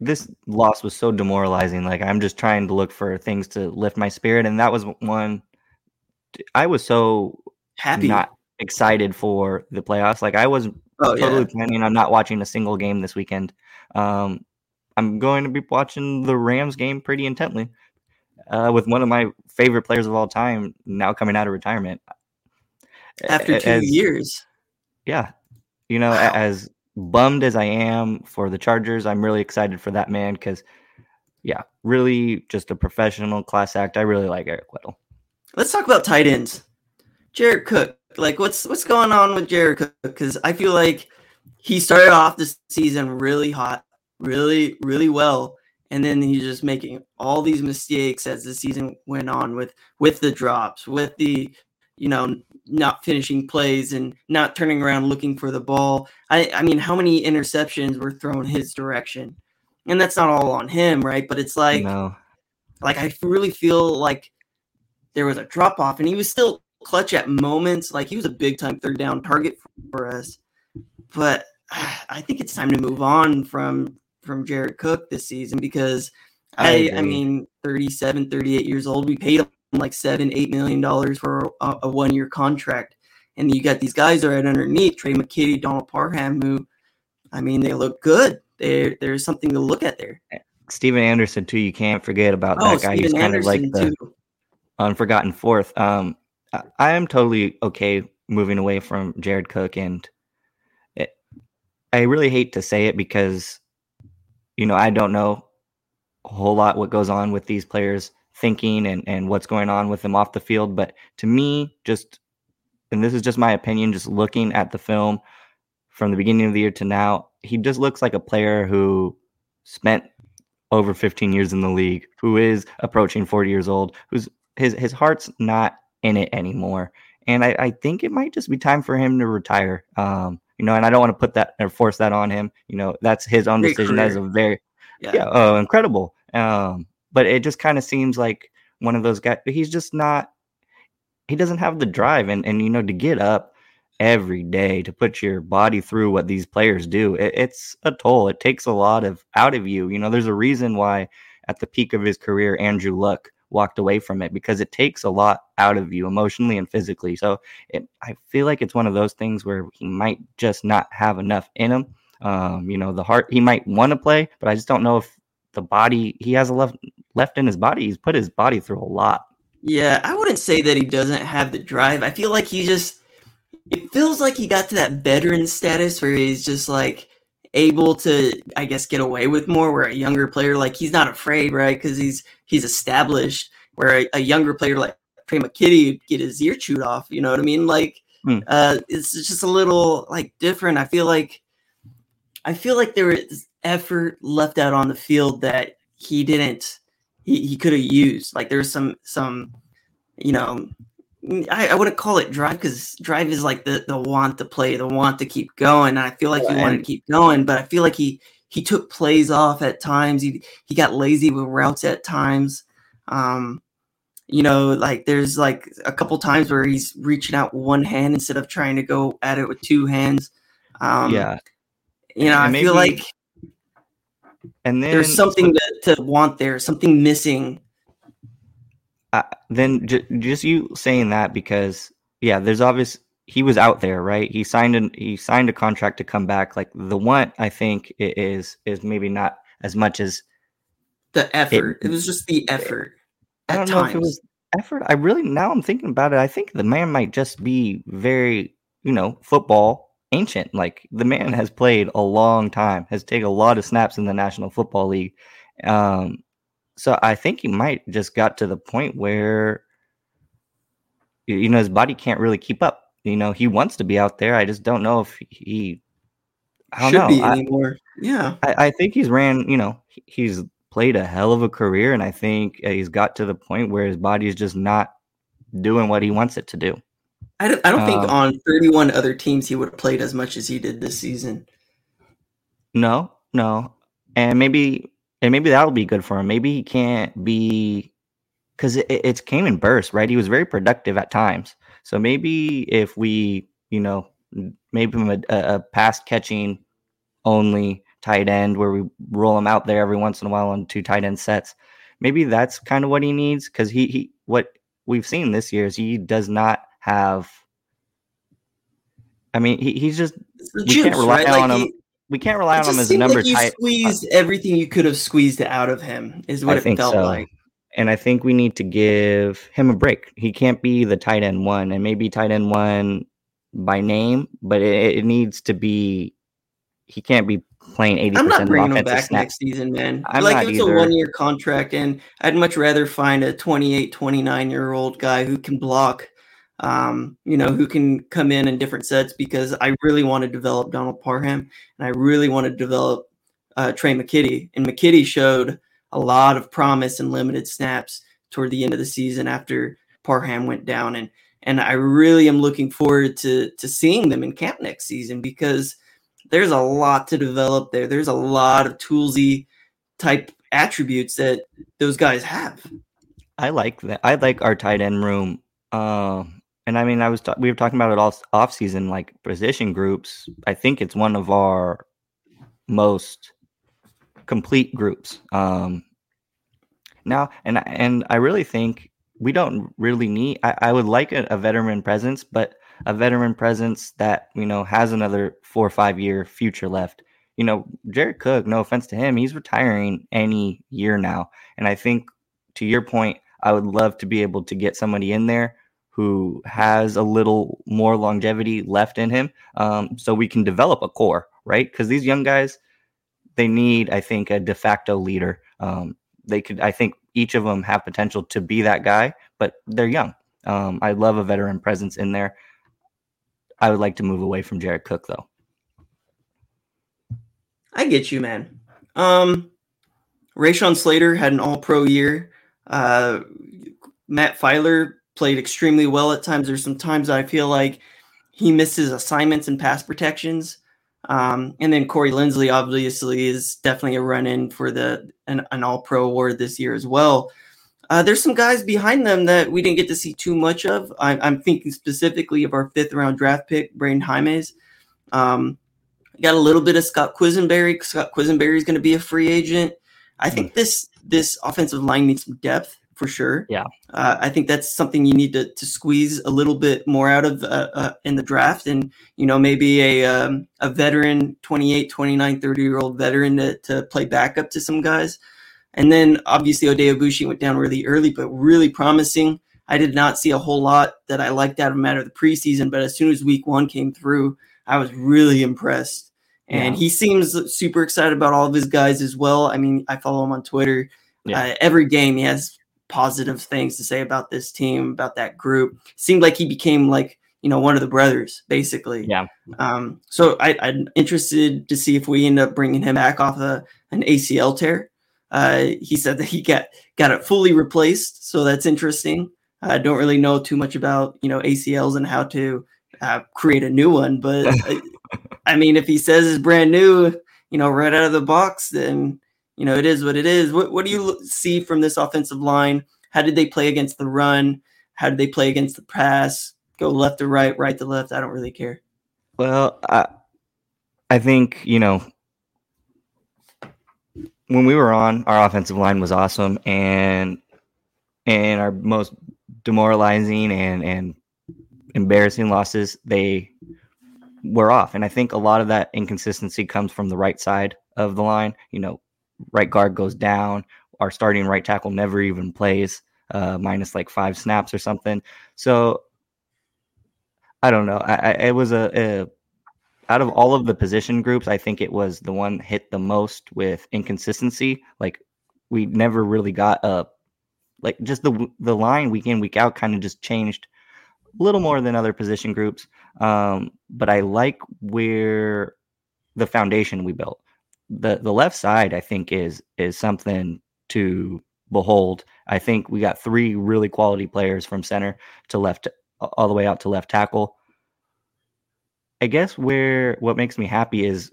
This loss was so demoralizing. Like I'm just trying to look for things to lift my spirit, and that was one. I was so happy not excited for the playoffs. Like I was oh, totally yeah. planning on not watching a single game this weekend. Um, I'm going to be watching the Rams game pretty intently uh, with one of my favorite players of all time now coming out of retirement. after two as- years. yeah, you know, Wow. as bummed as I am for the Chargers, I'm really excited for that man because, yeah, really just a professional class act. I really like Eric Weddle. Let's talk about tight ends. Jared Cook, like what's what's going on with Jared Cook? Because I feel like he started off the season really hot, really really well, and then he's just making all these mistakes as the season went on with with the drops, with the you know not finishing plays and not turning around looking for the ball. I I mean, how many interceptions were thrown his direction? And that's not all on him, right? But it's like no, like I really feel like there was a drop off, and he was still clutch at moments. Like he was a big time third down target for us. But *sighs* I think it's time to move on from from Jared Cook this season because I I I, mean 37, 38 years old. We paid him like seven, eight million dollars for a, a one year contract. And you got these guys right underneath Trey McKitty, Donald Parham, who I mean they look good. There there's something to look at there. Stephen Anderson too. You can't forget about Oh, that guy. He's Stephen kind of like the too. unforgotten fourth. Um, I, am totally okay moving away from Jared Cook, and it, I really hate to say it because, you know, I don't know a whole lot what goes on with these players thinking and and what's going on with them off the field. But to me, just and this is just my opinion, just looking at the film from the beginning of the year to now, he just looks like a player who spent over 15 years in the league, who is approaching 40 years old, who's his his heart's not in it anymore. And I, I think it might just be time for him to retire. Um, you know, and I don't want to put that or force that on him. You know, that's his own Great decision. That's a very Yeah. yeah, oh, incredible. Um, but it just kind of seems like one of those guys. He's just not. He doesn't have the drive, and and you know to get up every day to put your body through what these players do. It, it's a toll. It takes a lot of out of you. You know, there's a reason why at the peak of his career, Andrew Luck walked away from it because it takes a lot out of you emotionally and physically. So it, I feel like it's one of those things where he might just not have enough in him. Um, you know, the heart he might want to play, but I just don't know if the body he has a left left in his body. He's put his body through a lot. Yeah, I wouldn't say that he doesn't have the drive. I feel like he just it feels like he got to that veteran status where he's just like able to I guess get away with more where a younger player like he's not afraid, right? Cuz he's he's established where a, a younger player like McKitty would get his ear chewed off, you know what I mean? Like Hmm. uh it's just a little like different. I feel like I feel like there was effort left out on the field that he didn't he, he could have used. Like there's some some you know I, I wouldn't call it drive because drive is like the the want to play, the want to keep going. And I feel like he wanted to keep going, but I feel like he he took plays off at times. He he got lazy with routes at times. Um, you know, like there's like a couple times where he's reaching out one hand instead of trying to go at it with two hands. Um, yeah, you know, I and feel like and then there's something to, to want there, something missing. uh, then j- just you saying that because yeah, there's obvious he was out there, right? He signed an he signed a contract to come back. Like the want, I think is is maybe not as much as The effort. It, was just the effort. I At don't times. know if it was effort. I really now I'm thinking about it. I think the man might just be very you know football ancient. Like the man has played a long time, has taken a lot of snaps in the National Football League. Um, so I think he might just got to the point where you know his body can't really keep up. You know he wants to be out there. I just don't know if he. I don't should know. be I, anymore. Yeah. I, I think he's ran. You know he's played a hell of a career, and I think uh, he's got to the point where his body is just not doing what he wants it to do. I don't, I don't think Um, on 31 other teams he would have played as much as he did this season. No, no, and maybe and maybe that'll be good for him. Maybe he can't be because it, it's came in bursts, right? He was very productive at times. So maybe if we, you know, maybe a, a pass catching only tight end where we roll him out there every once in a while on two tight end sets. Maybe that's kind of what he needs because he he what we've seen this year is he does not have. I mean, he, he's just we can't rely right? on Like, him he- we can't rely on him as a number like you tight. squeezed everything you could have squeezed out of him. Is what I it felt so. like. And I think we need to give him a break. He can't be the tight end one, and maybe tight end one by name, but it, it needs to be. He can't be playing eighty. I'm not bringing him back snap. next season, man. I'm like it's either. a one year contract, and I'd much rather find a 28, 29 year old guy who can block. Um, you know, who can come in in different sets because I really want to develop Donald Parham and I really want to develop uh, Trey McKitty. And McKitty showed a lot of promise and limited snaps toward the end of the season after Parham went down. And and I really am looking forward to to seeing them in camp next season because there's a lot to develop there. There's a lot of toolsy type attributes that those guys have. I like that. I like our tight end room. Um, and I mean, I was ta- we were talking about it all off season, like position groups. I think it's one of our most complete groups. Um, now, and and I really think we don't really need. I, I would like a, a veteran presence, but a veteran presence that you know has another four or five year future left. You know, Jared Cook. No offense to him, he's retiring any year now, and I think to your point, I would love to be able to get somebody in there who has a little more longevity left in him, um, so we can develop a core, right? Because these young guys, they need, I think, a de facto leader. Um, they could, I think, each of them have potential to be that guy, but they're young. Um, I love a veteran presence in there. I would like to move away from Jared Cook, though. I get you, man. Um, Rashawn Slater had an All Pro year. Uh, Matt Feiler played extremely well at times. There's some times I feel like he misses assignments and pass protections. Um, and then Corey Linsley obviously is definitely a run in for the an, an All Pro award this year as well. Uh, there's some guys behind them that we didn't get to see too much of. I, I'm thinking specifically of our fifth round draft pick, Brenden Jaimes. Um, got a little bit of Scott Quessenberry. Scott Quessenberry is going to be a free agent. I think this this offensive line needs some depth for sure. Yeah. Uh, I think that's something you need to, to squeeze a little bit more out of uh, uh, in the draft. And, you know, maybe a, um, a veteran, 28, 29, 30 year old veteran to, to play backup to some guys. And then obviously Oday Aboushi went down really early, but really promising. I did not see a whole lot that I liked out of him out of the preseason, but as soon as week one came through, I was really impressed. And Yeah. he seems super excited about all of his guys as well. I mean, I follow him on Twitter. Yeah. Uh, every game he has positive things to say about this team, about that group. Seemed like he became like you know one of the brothers, basically. Yeah. Um, so I, I'm interested to see if we end up bringing him back off a, an ACL tear. Uh, he said that he got got it fully replaced, so that's interesting. I don't really know too much about you know ACLs and how to uh, create a new one, but *laughs* uh, I mean, if he says it's brand new, you know, right out of the box, then you know it is what it is. What what do you see from this offensive line? How did they play against the run? How did they play against the pass? Go left to right, right to left. I don't really care. Well, I, I think, you know, when we were on, our offensive line was awesome and and our most demoralizing and and embarrassing losses, they were off. And I think a lot of that inconsistency comes from the right side of the line. You know, right guard goes down, our starting right tackle never even plays, uh, minus like five snaps or something. So I don't know. I, I it was a, a out of all of the position groups, I think it was the one hit the most with inconsistency. Like we never really got a like just the the line week in week out kind of just changed a little more than other position groups. Um, but I like where the foundation we built. The the left side I think is is something to behold. I think we got three really quality players from center to left all the way out to left tackle. I guess where what makes me happy is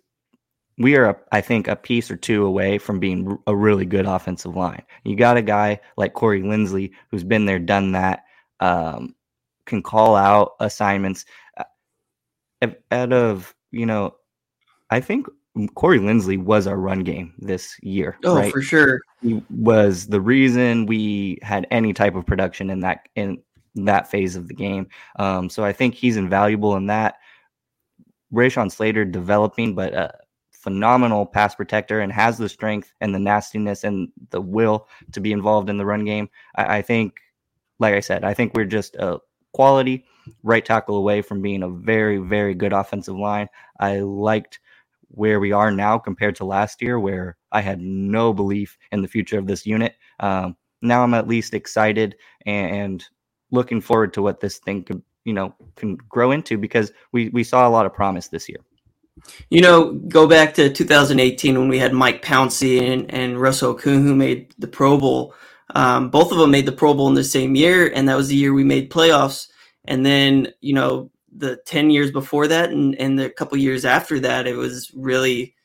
we are, I think, a piece or two away from being a really good offensive line. You got a guy like Corey Linsley who's been there, done that, um, can call out assignments. Out of you know, I think Corey Linsley was our run game this year. Oh, right? for sure. he was the reason we had any type of production in that in that phase of the game. Um, so I think he's invaluable in that. Rashawn Slater developing, but uh, phenomenal pass protector and has the strength and the nastiness and the will to be involved in the run game. I, I think, like I said, I think we're just a quality right tackle away from being a very, very good offensive line. I liked where we are now compared to last year, where I had no belief in the future of this unit. Um, now I'm at least excited and, looking forward to what this thing could, you know, can grow into because we we saw a lot of promise this year. You know, go back to 2018 when we had Mike Pouncey and, and Russell Okung who made the Pro Bowl. Um, both of them made the Pro Bowl in the same year, and that was the year we made playoffs. And then, you know, the 10 years before that and, and the couple years after that, it was really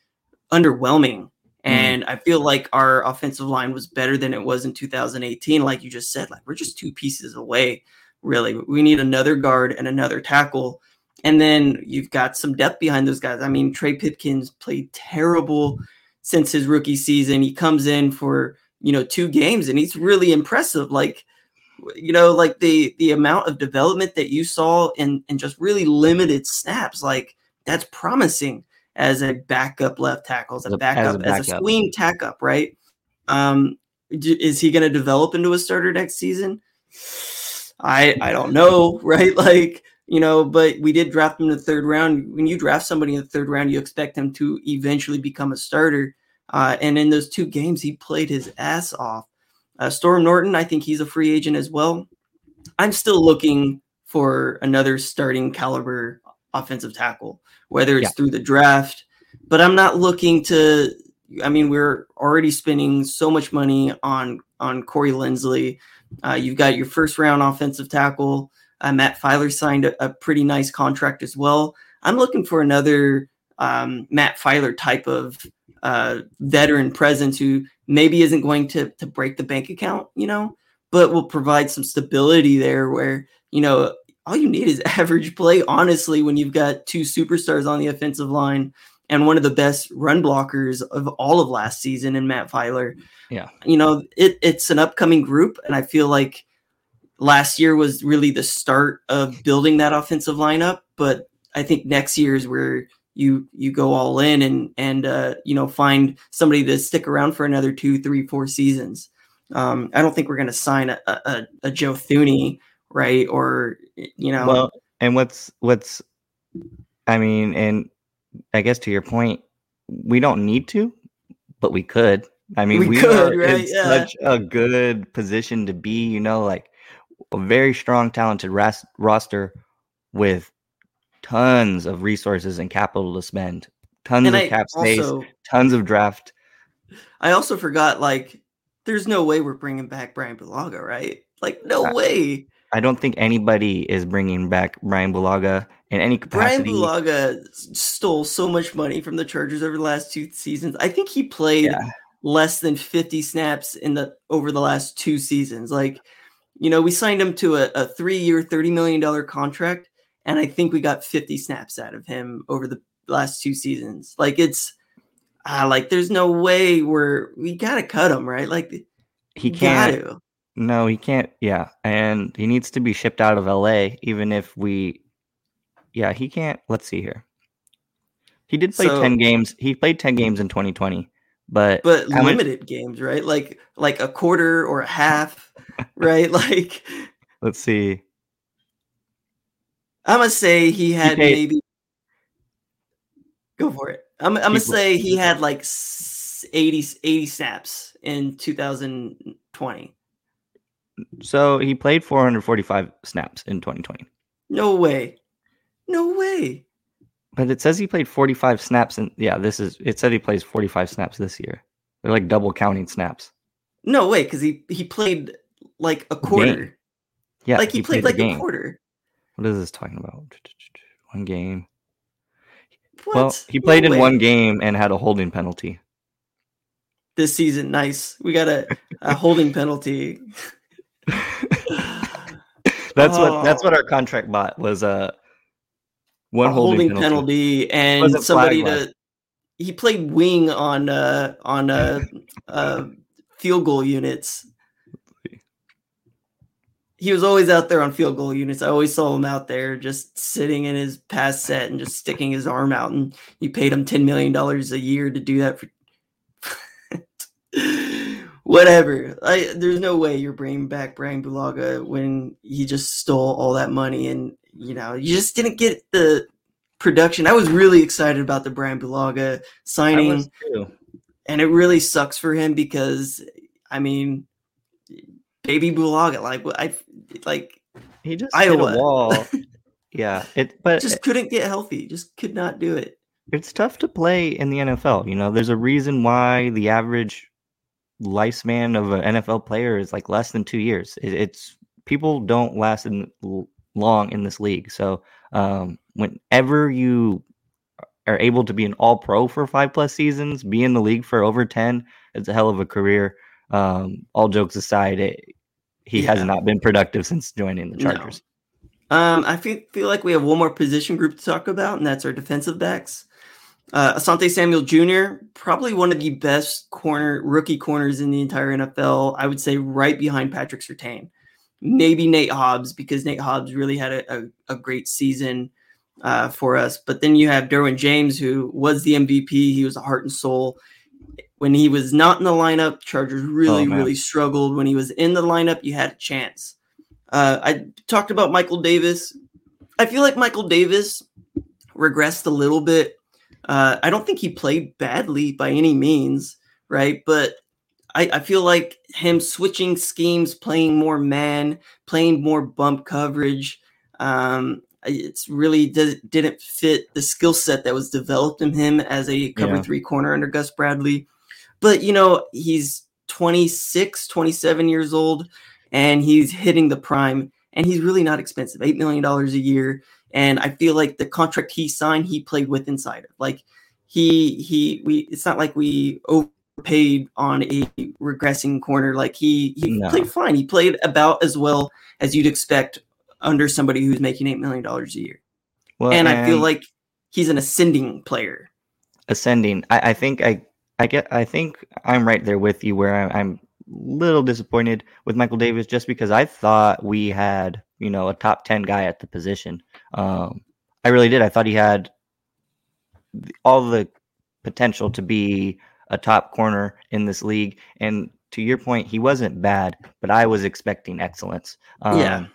underwhelming. Mm-hmm. And I feel like our offensive line was better than it was in 2018. Like you just said, like we're just two pieces away, really. We need another guard and another tackle. And then you've got some depth behind those guys. I mean, Trey Pipkins played terrible since his rookie season. He comes in for, you know, two games and he's really impressive. Like, you know, like the the amount of development that you saw in in just really limited snaps, like that's promising as a backup left tackle, as a backup, as a, backup. As a swing tack-up, right? Um, is he going to develop into a starter next season? I I don't know, *laughs* right? Like you know, but we did draft him in the third round. When you draft somebody in the third round, you expect him to eventually become a starter. Uh, and in those two games, he played his ass off. Uh, Storm Norton, I think he's a free agent as well. I'm still looking for another starting caliber offensive tackle, whether it's yeah. through the draft, but I'm not looking to. I mean, we're already spending so much money on on Corey Linsley. Uh, you've got your first round offensive tackle. Uh, Matt Feiler signed a, a, pretty nice contract as well. I'm looking for another um, Matt Feiler type of uh, veteran presence who maybe isn't going to to break the bank account, you know, but will provide some stability there where, you know, all you need is *laughs* average play, honestly, when you've got two superstars on the offensive line and one of the best run blockers of all of last season in Matt Feiler. Yeah. You know, it, it's an upcoming group, and I feel like last year was really the start of building that offensive lineup. But I think next year is where you you go all in and and uh, you know find somebody to stick around for another two, three, four seasons. Um, I don't think we're going to sign a, a, a, Joe Thuney, right? Or you know, well, and what's what's, I mean, and I guess to your point, we don't need to, but we could. I mean, we, we could, are right? in yeah. such a good position to be. You know, like a very strong, talented ras- roster with tons of resources and capital to spend, tons and of I cap space, also, tons of draft. I also forgot, like, there's no way we're bringing back Bryan Bulaga, right? Like, no I, way. I don't think anybody is bringing back Bryan Bulaga in any capacity. Bryan Bulaga stole so much money from the Chargers over the last two seasons. I think he played yeah. less than 50 snaps in the over the last two seasons. Like, you know, we signed him to a, a three-year, $30 million contract and I think we got 50 snaps out of him over the last two seasons. Like it's uh, like there's no way we're we gotta cut him, right? Like he can't. Gotta. No, he can't. Yeah, and he needs to be shipped out of LA. Even if we, yeah, he can't. Let's see here. He did play so, ten games. He played ten games in 2020, but but limited much? games, right? Like like a quarter or a half, right? *laughs* Like let's see. I'm gonna say he had he maybe. Go for it. I'm, I'm gonna say he had like 80, 80 snaps in 2020. So he played 445 snaps in 2020. No way. No way. But it says he played 45 snaps and yeah, this is it said he plays 45 snaps this year. They're like double counting snaps. No way, because he he played like a quarter. Game. Yeah, like he, he played, played like a quarter. What is this talking about? *tsk* One game. What? Well, he played no in one game and had a holding penalty. This season, nice. We got a, a holding penalty. *laughs* that's oh. what that's what our contract bought was a uh, one a holding, holding penalty. penalty, and somebody to he played wing on uh on uh, *laughs* uh field goal units he was always out there on field goal units. I always saw him out there just sitting in his pass set and just sticking his arm out. And you paid him $10 million a year to do that for *laughs* whatever. I, there's no way you're bringing back Bryan Bulaga when he just stole all that money and you know you just didn't get the production. I was really excited about the Bryan Bulaga signing, and it really sucks for him because I mean, baby Bulaga, like I like he just Iowa. hit a wall. *laughs* yeah, it but just couldn't get healthy. Just could not do it. It's tough to play in the NFL. You know, there's a reason why the average lifespan of an NFL player is like less than two years. It, it's people don't last in, long in this league. So um, whenever you are able to be an All Pro for five plus seasons, be in the league for over ten, it's a hell of a career. Um, all jokes aside, it, he yeah. has not been productive since joining the Chargers. No. Um, I feel feel like we have one more position group to talk about, and that's our defensive backs. Uh, Asante Samuel Jr., probably one of the best corner rookie corners in the entire NFL. I would say right behind Patrick Surtain. Maybe Nate Hobbs because Nate Hobbs really had a, a, a great season uh, for us. But then you have Derwin James, who was the MVP. He was a heart and soul. When he was not in the lineup, Chargers really, oh, really struggled. When he was in the lineup, you had a chance. Uh, I talked about Michael Davis. I feel like Michael Davis regressed a little bit uh, I don't think he played badly by any means, right? But I, I, feel like him switching schemes, playing more man, playing more bump coverage, um, it's really does, didn't fit the skill set that was developed in him as a cover yeah. three corner under Gus Bradley. But, you know, he's 26, 27 years old, and he's hitting the prime, and he's really not expensive $8 million a year. And I feel like the contract he signed, he played with inside of. Like he he we it's not like we overpaid on a regressing corner. Like he he no. played fine. He played about as well as you'd expect under somebody who's making eight million dollars a year. Well, and, and, I feel like he's an ascending player. Ascending. I, I think I I get I think I'm right there with you where I'm, I'm little disappointed with Michael Davis just because I thought we had, you know, a top 10 guy at the position. Um, I really did. I thought he had all the potential to be a top corner in this league. And to your point, he wasn't bad, but I was expecting excellence. Um, yeah.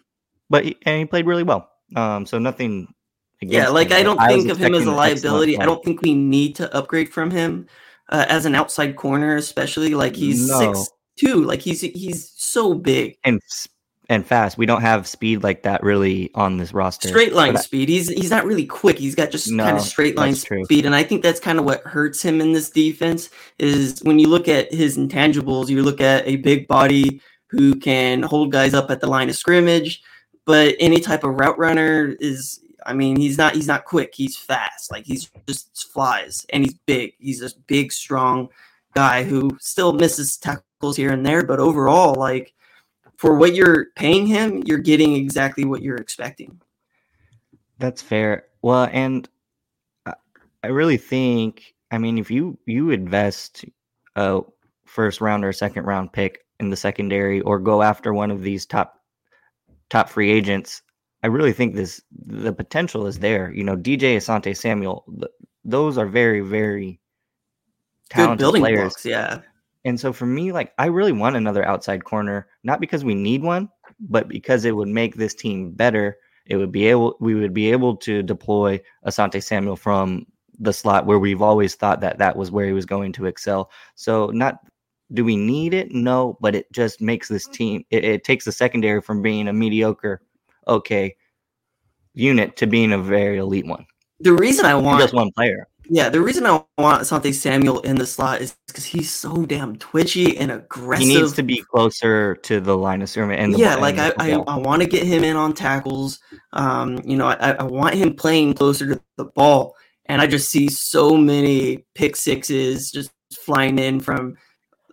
But he, and he played really well. Um, so nothing. Yeah, like him, I don't think of him as a liability. I don't think we need to upgrade from him uh, as an outside corner, especially like he's no. six two. Like he's he's so big and and fast. We don't have speed like that really on this roster. Straight line but speed. He's he's not really quick. He's got just no, kind of straight line speed, and I think that's kind of what hurts him in this defense. Is when you look at his intangibles, you look at a big body who can hold guys up at the line of scrimmage, but any type of route runner is. I mean, he's not he's not quick. He's fast. Like he's just flies, and he's big. He's a big, strong guy who still misses tackles here and there, but overall, like for what you're paying him, you're getting exactly what you're expecting. That's fair. Well, and I really think, I mean, if you you invest a first round or second round pick in the secondary, or go after one of these top top free agents, I really think this the potential is there. You know, DJ Asante Samuel, those are very very talented Good building players. Blocks, yeah. And so for me, like I really want another outside corner, not because we need one, but because it would make this team better. It would be able we would be able to deploy Asante Samuel from the slot where we've always thought that that was where he was going to excel. So not do we need it? No, but it just makes this team it, it takes the secondary from being a mediocre okay unit to being a very elite one. The reason I want just one player. Yeah, the reason I want Asante Samuel in the slot is because he's so damn twitchy and aggressive. He needs to be closer to the line of scrimmage. And yeah, like I, I, I, want to get him in on tackles. Um, you know, I, I want him playing closer to the ball, and I just see so many pick sixes just flying in from,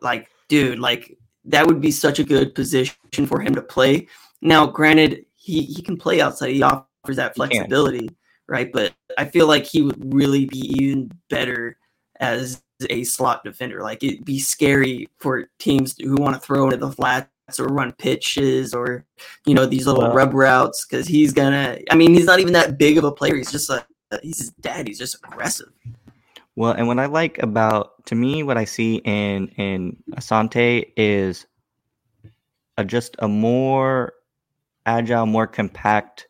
like, dude, like that would be such a good position for him to play. Now, granted, he he can play outside. He offers that flexibility right? But I feel like he would really be even better as a slot defender. Like it'd be scary for teams who want to throw into the flats or run pitches or you know these little rub routes because he's gonna. I mean, he's not even that big of a player. He's just a he's his dad. He's just aggressive. Well, and what I like about to me, what I see in in Asante is a, just a more agile, more compact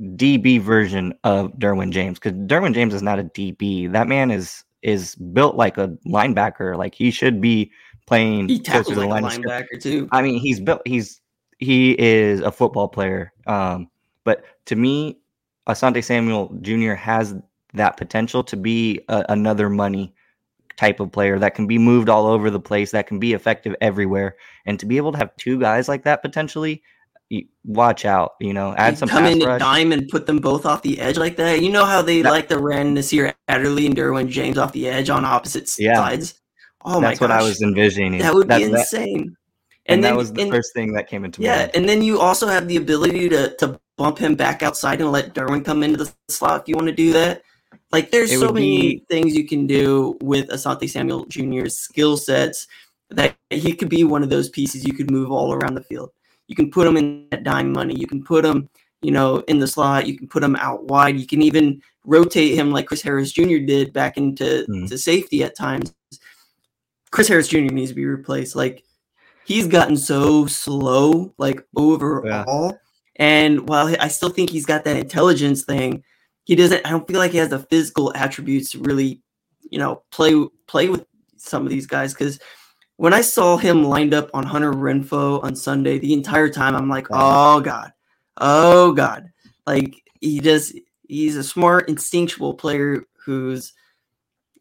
DB version of Derwin James. Because Derwin James is not a DB. That man is is built like a linebacker. Like he should be playing He tackles like a line linebacker too. I mean, he's built. He's he is a football player. Um, but to me, Asante Samuel Jr. has that potential to be a, another money type of player that can be moved all over the place, that can be effective everywhere, and to be able to have two guys like that potentially, watch out. You know, add You some come in rush. dime and put them both off the edge like that. You know how they That- like to ran Nasir Adderley and Derwin James off the edge on opposite Yeah. sides. Oh my That's what I was envisioning. That would be That- that- insane. and, then that was the and- first thing that came into Yeah, mind. Yeah, and then you also have the ability to to bump him back outside and let Derwin come into the slot if you want to do that. Like there's It so many be- things you can do with Asante Samuel Jr.'s skill sets that he could be one of those pieces you could move all around the field. You can put him in that dime money. You can put him, you know, in the slot. You can put him out wide. You can even rotate him like Chris Harris Jr. did back into Mhm. to safety at times. Chris Harris Jr. needs to be replaced. Like he's gotten so slow, like overall. And while I still think he's got that intelligence thing, he doesn't. I don't feel like he has the physical attributes to really, you know, play play with some of these guys. Because when I saw him lined up on Hunter Renfrow on Sunday, the entire time I'm like, uh-huh. oh god, oh god, like he just he's a smart, instinctual player who's.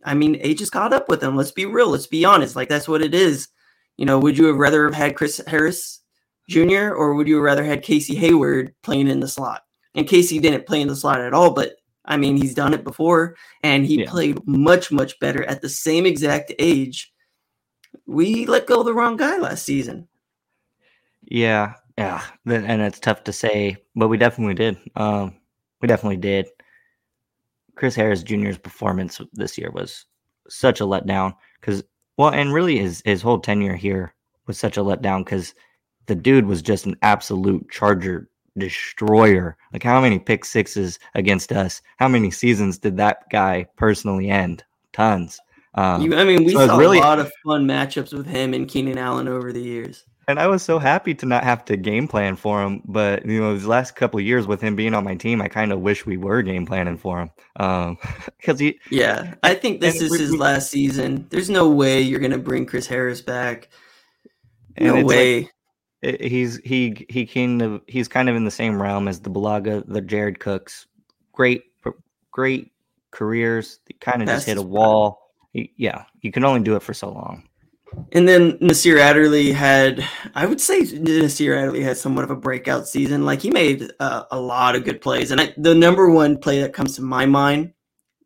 I mean, age has caught up with him. Let's be real. Let's be honest. Like that's what it is. You know, would you have rather have had Chris Harris Jr. or would you have rather had Casey Hayward playing in the slot? And Casey didn't play in the slot at all, but I mean, he's done it before and he Yeah. played much, much better at the same exact age. We let go of the wrong guy last season. Yeah, yeah, and it's tough to say, but we definitely did. Um, we definitely did. Chris Harris Jr.'s performance this year was such a letdown because, well, and really his his whole tenure here was such a letdown because the dude was just an absolute Charger destroyer. Like, how many pick sixes against us? How many seasons did that guy personally end? Tons. Um, You, I mean, we so it's saw really- a lot of fun matchups with him and Keenan Allen over the years. And I was so happy to not have to game plan for him. But you know, these last couple of years with him being on my team, I kind of wish we were game planning for him. Um, *laughs* because he, Yeah, I think this is we- his last season. There's no way you're going to bring Chris Harris back. No it's like- way. it- he's he he kind of he's kind of in the same realm as the Bulaga, the Jared Cooks. Great, great careers. They kind of just hit a Fastest wall. Yeah, you can only do it for so long. And then Nasir Adderley had, I would say Nasir Adderley had somewhat of a breakout season. Like he made uh, a lot of good plays. And I, the number one play that comes to my mind,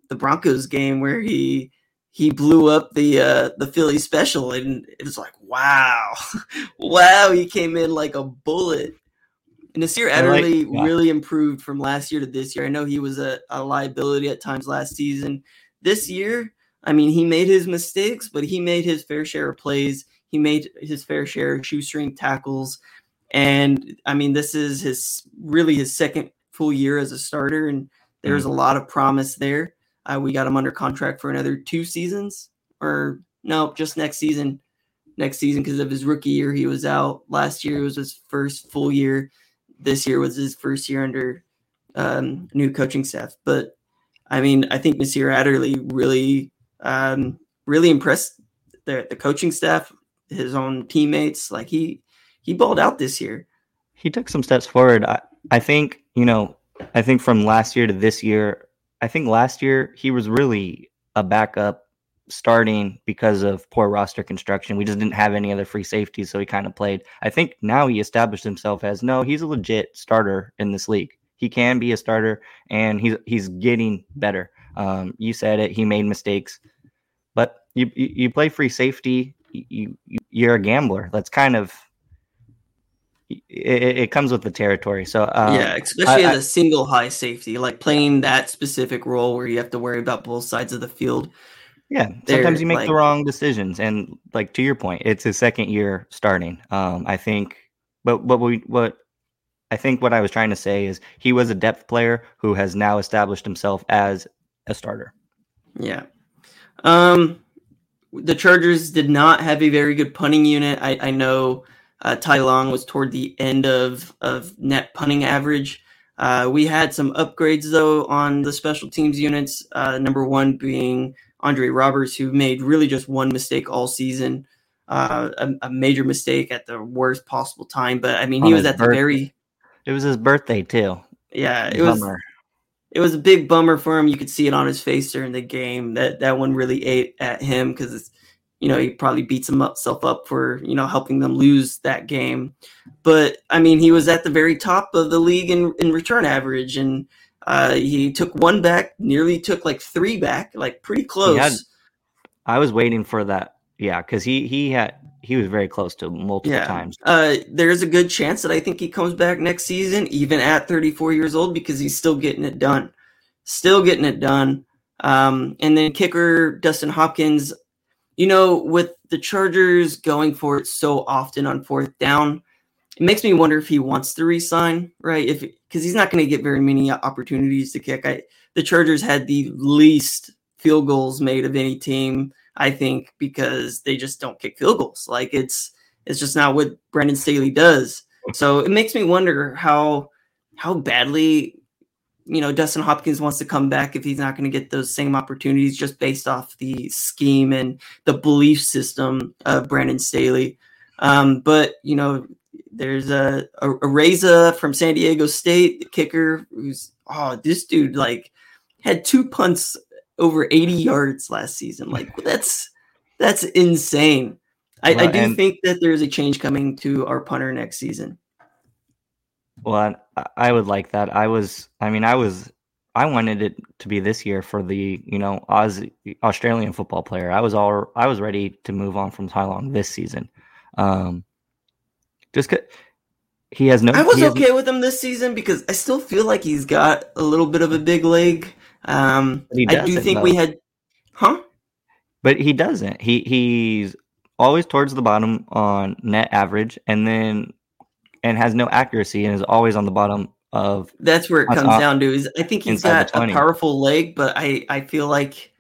the Broncos game where he he blew up the uh, the Philly special, and it was like, wow, *laughs* wow, he came in like a bullet. And Nasir I like- Adderley yeah. really improved from last year to this year. I know he was a, a liability at times last season. This year, I mean, he made his mistakes, but he made his fair share of plays. He made his fair share of shoestring tackles. And I mean, this is his really his second full year as a starter, and there's a lot of promise there. Uh, we got him under contract for another two seasons, or no, just next season. Next season, because of his rookie year, he was out. Last year was his first full year. This year was his first year under um, new coaching staff. But I mean, I think Nasir Adderley really, um, really impressed the, the coaching staff, his own teammates. Like he, he balled out this year. he took some steps forward. I, I think, you know, I think from last year to this year, I think last year he was really a backup starting because of poor roster construction. We just didn't have any other free safeties, so he kind of played. I think now he established himself as no, he's a legit starter in this league. He can be a starter, and he's he's getting better. Um, you said it. He made mistakes, but you you, you play free safety. You, you you're a gambler. That's kind of it, it comes with the territory. So um, yeah, especially I- as a single high safety, like playing that specific role where you have to worry about both sides of the field. Yeah, sometimes you make like, the wrong decisions, and like to your point, it's his second year starting. Um, I think, but what we what I think what I was trying to say is he was a depth player who has now established himself as a starter. Yeah. Um, the Chargers did not have a very good punting unit. I, I know uh, Ty Long was toward the end of, of net punting average. Uh, we had some upgrades though on the special teams units. Uh, number one being Andre Roberts, who made really just one mistake all season, uh, a, a, major mistake at the worst possible time. But I mean, he was at birthday. the very. It was his birthday too. Yeah, it was. It was a big bummer for him. You could see it on his face during the game. That that one really ate at him because it's you know, he probably beats himself up for, you know, helping them lose that game. But I mean, he was at the very top of the league in, in return average and uh, he took one back, nearly took like three back, like pretty close. Had, I was waiting for that. Yeah, because he he had he was very close to multiple yeah. times. Uh, there's a good chance that I think he comes back next season, even at 34 years old, because he's still getting it done, still getting it done. Um, and then kicker Dustin Hopkins, you know, with the Chargers going for it so often on fourth down, it makes me wonder if he wants to resign, right? If because he's not going to get very many opportunities to kick. I, the Chargers had the least field goals made of any team, I think, because they just don't kick field goals. Like it's it's just not what Brandon Staley does. So it makes me wonder how how badly you know Dustin Hopkins wants to come back if he's not going to get those same opportunities just based off the scheme and the belief system of Brandon Staley. Um, but you know, there's a, a, Araiza from San Diego State, kicker, who's oh, this dude like had two punts over 80 yards last season. Like *laughs* that's that's insane. I, well, I do think that there's a change coming to our punter next season. Well, I, I would like that. I was, I mean, I was, I wanted it to be this year for the, you know, Aussie, Australian football player. I was all, I was ready to move on from Ty Long this season. Um, just cause he has no. I was okay with him this season because I still feel like he's got a little bit of a big leg. Um, I do think though. we had, huh? But he doesn't. He he's always towards the bottom on net average, and then and has no accuracy and is always on the bottom of. That's where it comes off, down to. Is I think he's got a powerful leg, but I I feel like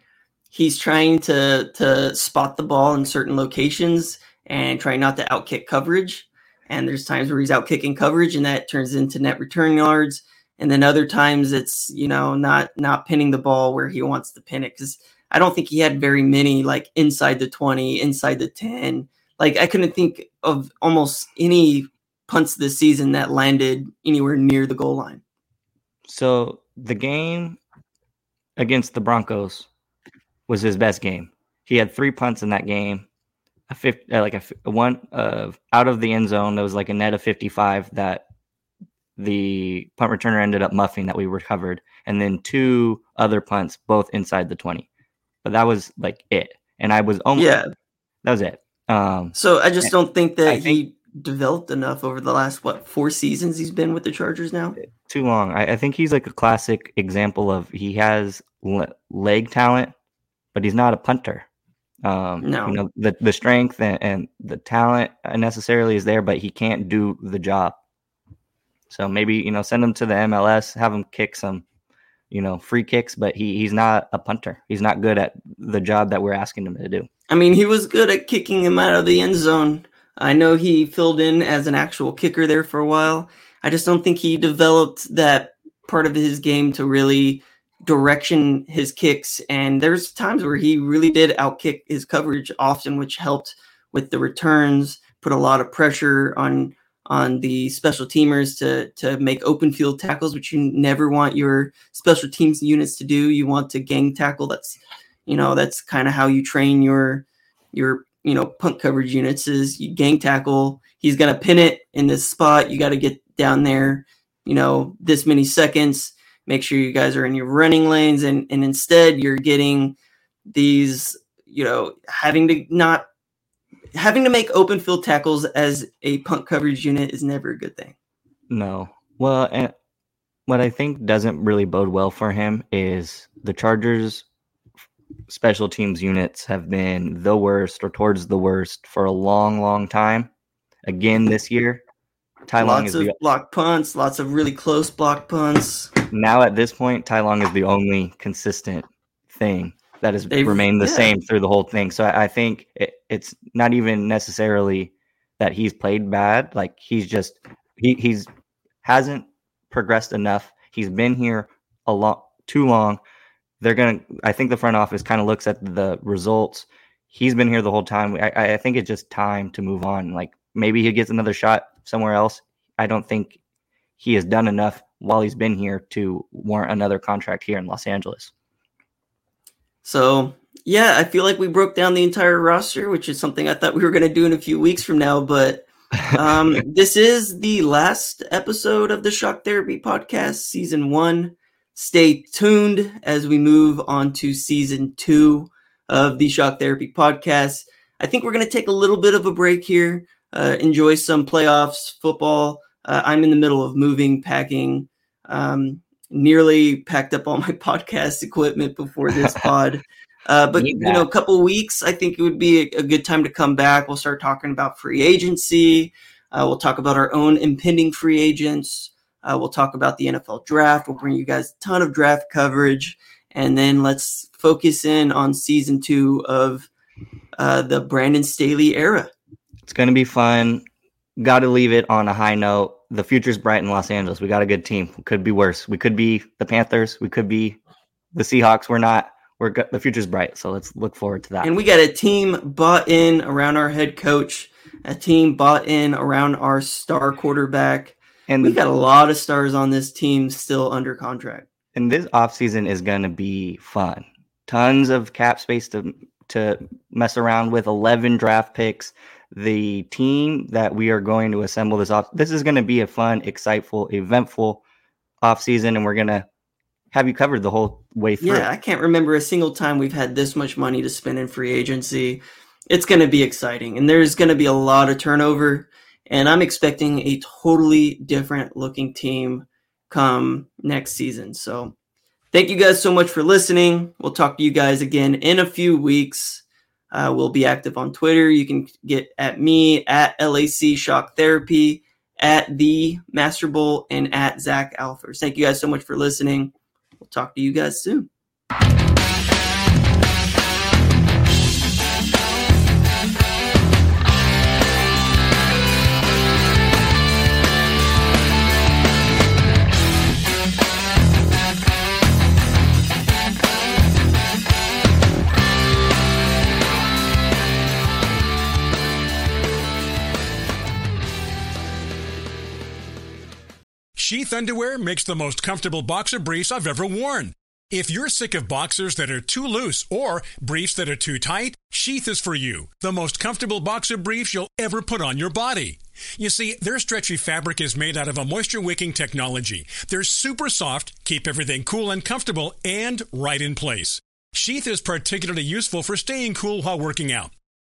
he's trying to to spot the ball in certain locations and trying not to outkick coverage. And there's times where he's outkicking coverage, and that turns into net return yards. And then other times it's you know not not pinning the ball where he wants to pin it because I don't think he had very many like inside the twenty, inside the ten. Like I couldn't think of almost any punts this season that landed anywhere near the goal line. So the game against the Broncos was his best game. He had three punts in that game. A 50, uh, like a, a one uh, out of the end zone. There was like a net of 55 that the punt returner ended up muffing that we recovered, and then two other punts, both inside the 20. But that was like it. And I was almost, yeah, that was it. Um, so I just don't think that I he think, developed enough over the last what four seasons he's been with the Chargers now. Too long. I, I think he's like a classic example of he has le- leg talent, but he's not a punter. Um, no, you know the the strength and, and the talent necessarily is there, but he can't do the job. So maybe you know send him to the MLS, have him kick some, you know, free kicks, but he he's not a punter. He's not good at the job that we're asking him to do. I mean, he was good at kicking him out of the end zone I know he filled in as an actual kicker there for a while. I just don't think he developed that part of his game to really direction his kicks. And there's times where he really did outkick his coverage often, which helped with the returns, put a lot of pressure on on the special teamers to to make open field tackles, which you never want your special teams units to do. You want to gang tackle. That's you know that's kind of how you train your your you know, punt coverage units is you gang tackle. He's to pin it in this spot. You got to get down there, you know, this many seconds. Make sure you guys are in your running lanes. And, and instead, you're getting these, you know, having to not having to make open field tackles as a punt coverage unit is never a good thing. No. Well, and what I think doesn't really bode well for him is the Chargers special teams units have been the worst or towards the worst for a long, long time. Again this year, Ty Long is of the, block punts, lots of really close block punts. Now at this point, Ty Long is the only consistent thing that has They've, remained the yeah. same through the whole thing. So I, I think it, it's not even necessarily that he's played bad. Like he's just he he's hasn't progressed enough. He's been here a lot too long. They're gonna. I think the front office kind of looks at the results. He's been here the whole time. I, I think it's just time to move on. Like maybe he gets another shot somewhere else. I don't think he has done enough while he's been here to warrant another contract here in Los Angeles. So yeah, I feel like we broke down the entire roster, which is something I thought we were going to do in a few weeks from now. But um, *laughs* this is the last episode of the Shock Therapy Podcast, season one. Stay tuned as we move on to season two of the Shock Therapy Podcast. I think we're going to take a little bit of a break here, uh, enjoy some playoffs, football. Uh, I'm in the middle of moving, packing. Um, nearly packed up all my *laughs* podcast equipment before this *laughs* pod. Uh, but you know, a couple weeks, I think it would be a, a, good time to come back. We'll start talking about free agency. Uh, we'll talk about our own impending free agents. Uh, we'll talk about the NFL draft. We'll bring you guys a ton of draft coverage, and then let's focus in on season two of uh, the Brandon Staley era. It's going to be fun. Got to leave it on a high note the future's bright in Los Angeles. We got a good team. Could be worse. We could be the Panthers. We could be the Seahawks. We're not. We're go- the future's bright. So let's look forward to that. And we got a team bought in around our head coach. A team bought in around our star quarterback. And we got a lot of stars on this team still under contract. And this offseason is going to be fun. Tons of cap space to to mess around with. Eleven draft picks the team that we are going to assemble this off. This is going to be a fun, exciteful, eventful off season, and we're going to have you covered the whole way through. Yeah, I can't remember a single time we've had this much money to spend in free agency. It's going to be exciting, and there's going to be a lot of turnover. And I'm expecting a totally different looking team come next season. So, thank you guys so much for listening. We'll talk to you guys again in a few weeks. Uh, we'll be active on Twitter. You can get at me at LAC Shock Therapy, at the Master Bowl, and at Zach Alfers. Thank you guys so much for listening. We'll talk to you guys soon. Underwear makes the most comfortable boxer briefs I've ever worn. If you're sick of boxers that are too loose or briefs that are too tight, Sheath is for you. The most comfortable boxer briefs you'll ever put on your body. You see, their stretchy fabric is made out of a moisture wicking technology. They're super soft, keep everything cool and comfortable, and right in place. Sheath is particularly useful for staying cool while working out.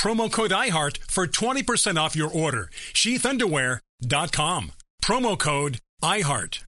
Promo code IHEART for 20% off your order. Sheathunderwear.com. Promo code IHEART.